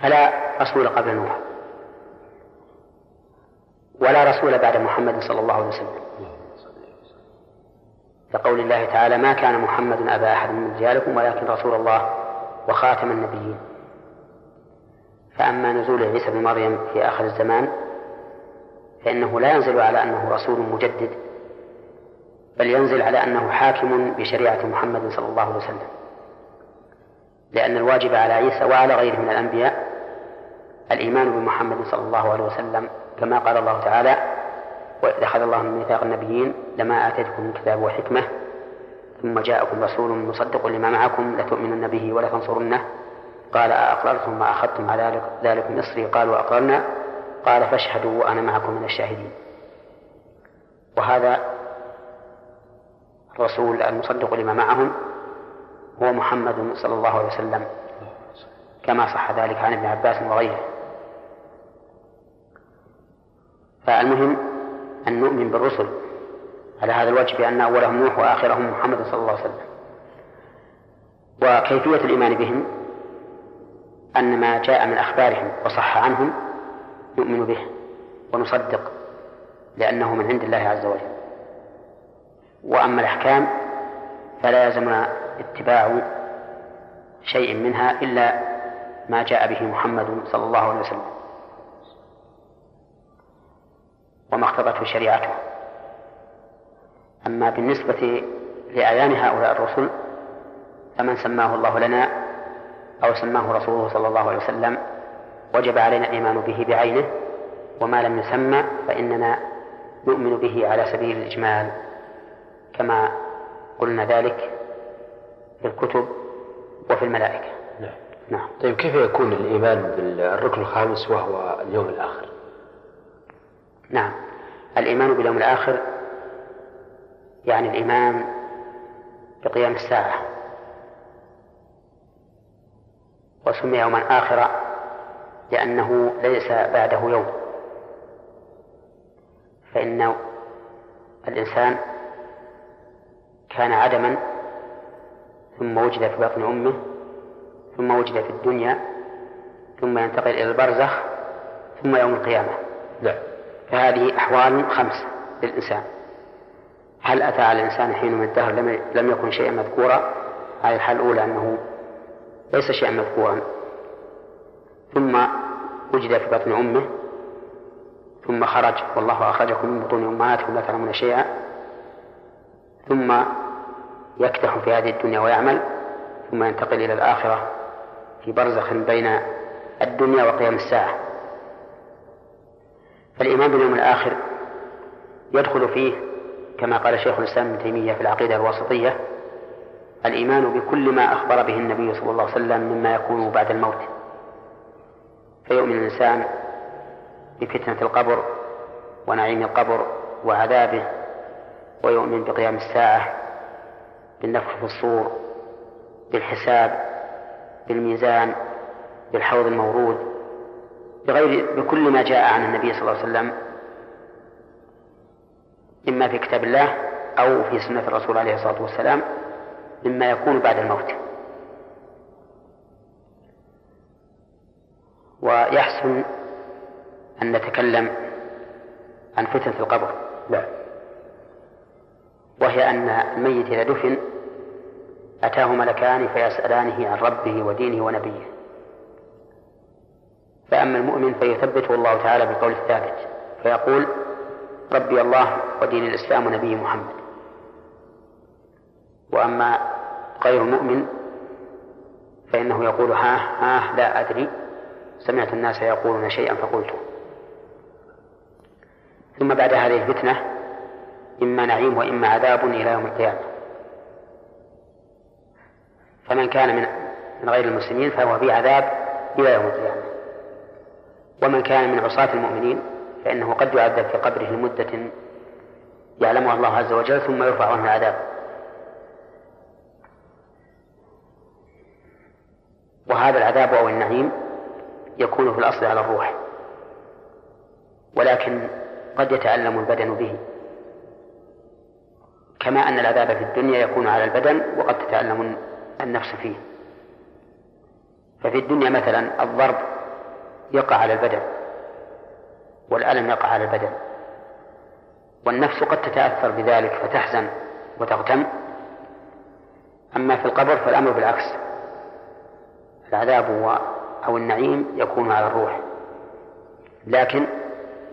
فلا رسول قبل نوح. ولا رسول بعد محمد صلى الله عليه وسلم. كقول الله تعالى ما كان محمد أبا أحد من رجالكم ولكن رسول الله وخاتم النبيين. فأما نزول عيسى بن مريم في آخر الزمان فإنه لا ينزل على أنه رسول مجدد بل ينزل على أنه حاكم بشريعة محمد صلى الله عليه وسلم. لأن الواجب على عيسى وعلى غيره من الأنبياء الإيمان بمحمد صلى الله عليه وسلم كما قال الله تعالى وإذ أخذ الله من ميثاق النبيين لما آتيتكم من كتاب وحكمة ثم جاءكم رسول مصدق لما معكم لتؤمنن به ولتنصرنه قال أأقررتم ما أخذتم على ذلك مصري قالوا أقررنا. قال فاشهدوا وأنا معكم من الشاهدين. وهذا الرسول المصدق لما معهم هو محمد صلى الله عليه وسلم كما صح ذلك عن ابن عباس وغيره. فالمهم أن نؤمن بالرسل على هذا الوجه بأن أولهم نوح وآخرهم محمد صلى الله عليه وسلم. وكيفية الإيمان بهم؟ أن ما جاء من أخبارهم وصح عنهم نؤمن به ونصدق لأنه من عند الله عز وجل. وأما الأحكام فلا يلزمنا اتباع شيء منها إلا ما جاء به محمد صلى الله عليه وسلم وما اقتضته شريعته. أما بالنسبة لأعيان هؤلاء الرسل فمن سماه الله لنا أو سماه رسوله صلى الله عليه وسلم وجب علينا الإيمان به بعينه وما لم يسمى فإننا نؤمن به على سبيل الإجمال. كما قلنا ذلك في الكتب وفي الملائكة. نعم. نعم. طيب كيف يكون الإيمان بالركن الخامس وهو اليوم الآخر؟ نعم. الإيمان باليوم الآخر يعني الإيمان بقيام الساعة. وسمي يوما آخر لأنه ليس بعده يوم. فإن الإنسان كان عدما ثم وجد في بطن أمه ثم وجد في الدنيا ثم ينتقل إلى البرزخ ثم يوم القيامة. نعم. فهذه أحوال خمس للإنسان. هل أتى على الإنسان حين من الدهر؟ لم يكن شيئا مذكورا. هذه الحالة الأولى أنه ليس شيئا مذكورا. ثم وجد في بطن أمه ثم خرج والله أخرجكم من بطون أمهاتكم لا تعلمون شيئا. ثم يكدح في هذه الدنيا ويعمل ثم ينتقل إلى الآخرة في برزخ بين الدنيا وقيام الساعة. فالإيمان باليوم الآخر يدخل فيه كما قال شيخ الإسلام ابن تيمية في العقيدة الواسطية الإيمان بكل ما أخبر به النبي صلى الله عليه وسلم مما يكون بعد الموت. فيؤمن الإنسان بفتنة القبر ونعيم القبر وعذابه ويؤمن بقيام الساعة بالنفخ في الصور بالحساب بالميزان بالحوض المورود بغير بكل ما جاء عن النبي صلى الله عليه وسلم إما في كتاب الله أو في سنة الرسول عليه الصلاة والسلام. مما يكون بعد الموت. ويحسن أن نتكلم عن فتنة القبر. لا. وهي أن الميت إذا دفن أتاه ملكان فيسألانه عن ربه ودينه ونبيه. فأما المؤمن فيثبته الله تعالى بالقول الثابت فيقول ربي الله ودين الإسلام ونبي محمد. وأما غير المؤمن فإنه يقول ها ها لا أدري. سمعت الناس يقولون شيئا فقلته ثم بعد هذه الفتنة إما نعيم وإما عذاب إلى يوم القيامة. فمن كان من من غير المسلمين فهو في عذاب إلى يوم القيامة. ومن كان من عصاة المؤمنين فإنه قد يعذب في قبره لمدة يعلمها الله عز وجل ثم يرفع عنه العذاب. وهذا العذاب أو النعيم يكون في الأصل على الروح. ولكن قد يتألم البدن به. كما أن العذاب في الدنيا يكون على البدن وقد تتألم النفس فيه. ففي الدنيا مثلا الضرب يقع على البدن والألم يقع على البدن. والنفس قد تتأثر بذلك فتحزن وتغتم. أما في القبر فالأمر بالعكس. العذاب أو النعيم يكون على الروح. لكن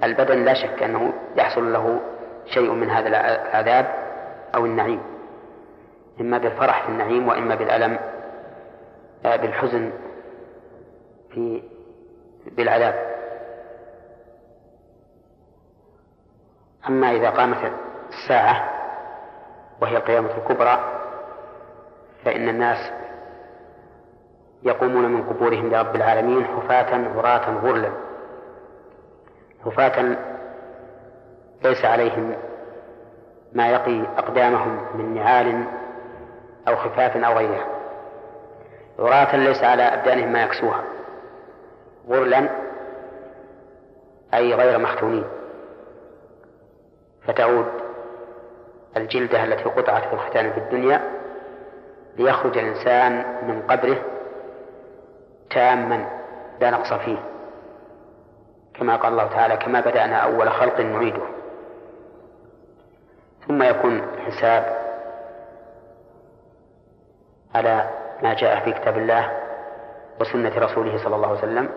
البدن لا شك أنه يحصل له شيء من هذا العذاب أو النعيم. إما بالفرح في النعيم وإما بالألم آه، بالحزن في بالعذاب. أما إذا قامت الساعة وهي القيامة الكبرى فإن الناس يقومون من قبورهم لرب العالمين حفاة عراة غرلا. حفاة ليس عليهم ما يقي أقدامهم من نعال أو خفاف أو غيرها. عراة ليس على أبدانهم ما يكسوها. غرلا أي غير مختونين. فتعود الجلدة التي قطعت في الختان في الدنيا ليخرج الإنسان من قبره تاما لا نقص فيه. كما قال الله تعالى كما بدأنا أول خلق نعيده. ثم يكون الحساب على ما جاء في كتاب الله وسنة رسوله صلى الله عليه وسلم.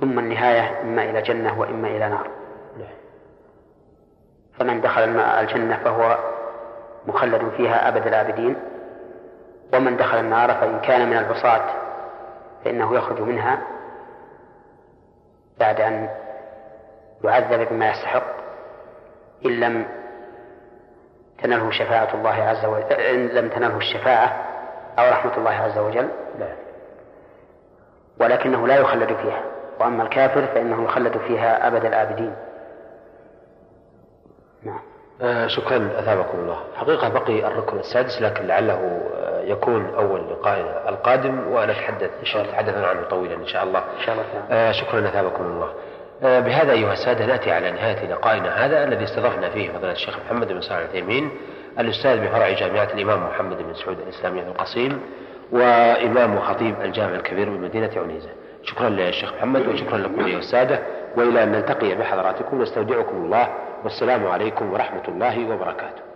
ثم النهاية إما إلى جنة وإما إلى نار. فمن دخل الجنة فهو مخلد فيها أبد الآبدين ومن دخل النار فإن كان من العصاة فإنه يخرج منها بعد أن يعذب بما يستحق إن لم تنله شفاعة الله عز وجل إن لم تنله الشفاعة أو رحمة الله عز وجل. لا. ولكنه لا يخلد فيها. وأما الكافر فإنه يخلد فيها أبد الآبدين. نعم. آه شكرا أثابكم الله. حقيقة بقي الركن السادس لكن لعله آه يكون أول لقاء القادم ونتحدث إن شاء الله تحدثنا عنه طويلا إن شاء الله. إن شاء الله آه شكرا أثابكم الله. آه بهذا أيها السادة نأتي على نهاية لقائنا هذا الذي استضفنا فيه فضيلة الشيخ محمد بن صالح العثيمين الأستاذ بفرع جامعة الإمام محمد بن سعود الإسلامية في القصيم وإمام وخطيب الجامع الكبير بمدينة عنيزة. شكرا للشيخ محمد وشكرا لكم أيها السادة. وإلى أن نلتقي بحضراتكم نستودعكم الله والسلام عليكم ورحمة الله وبركاته.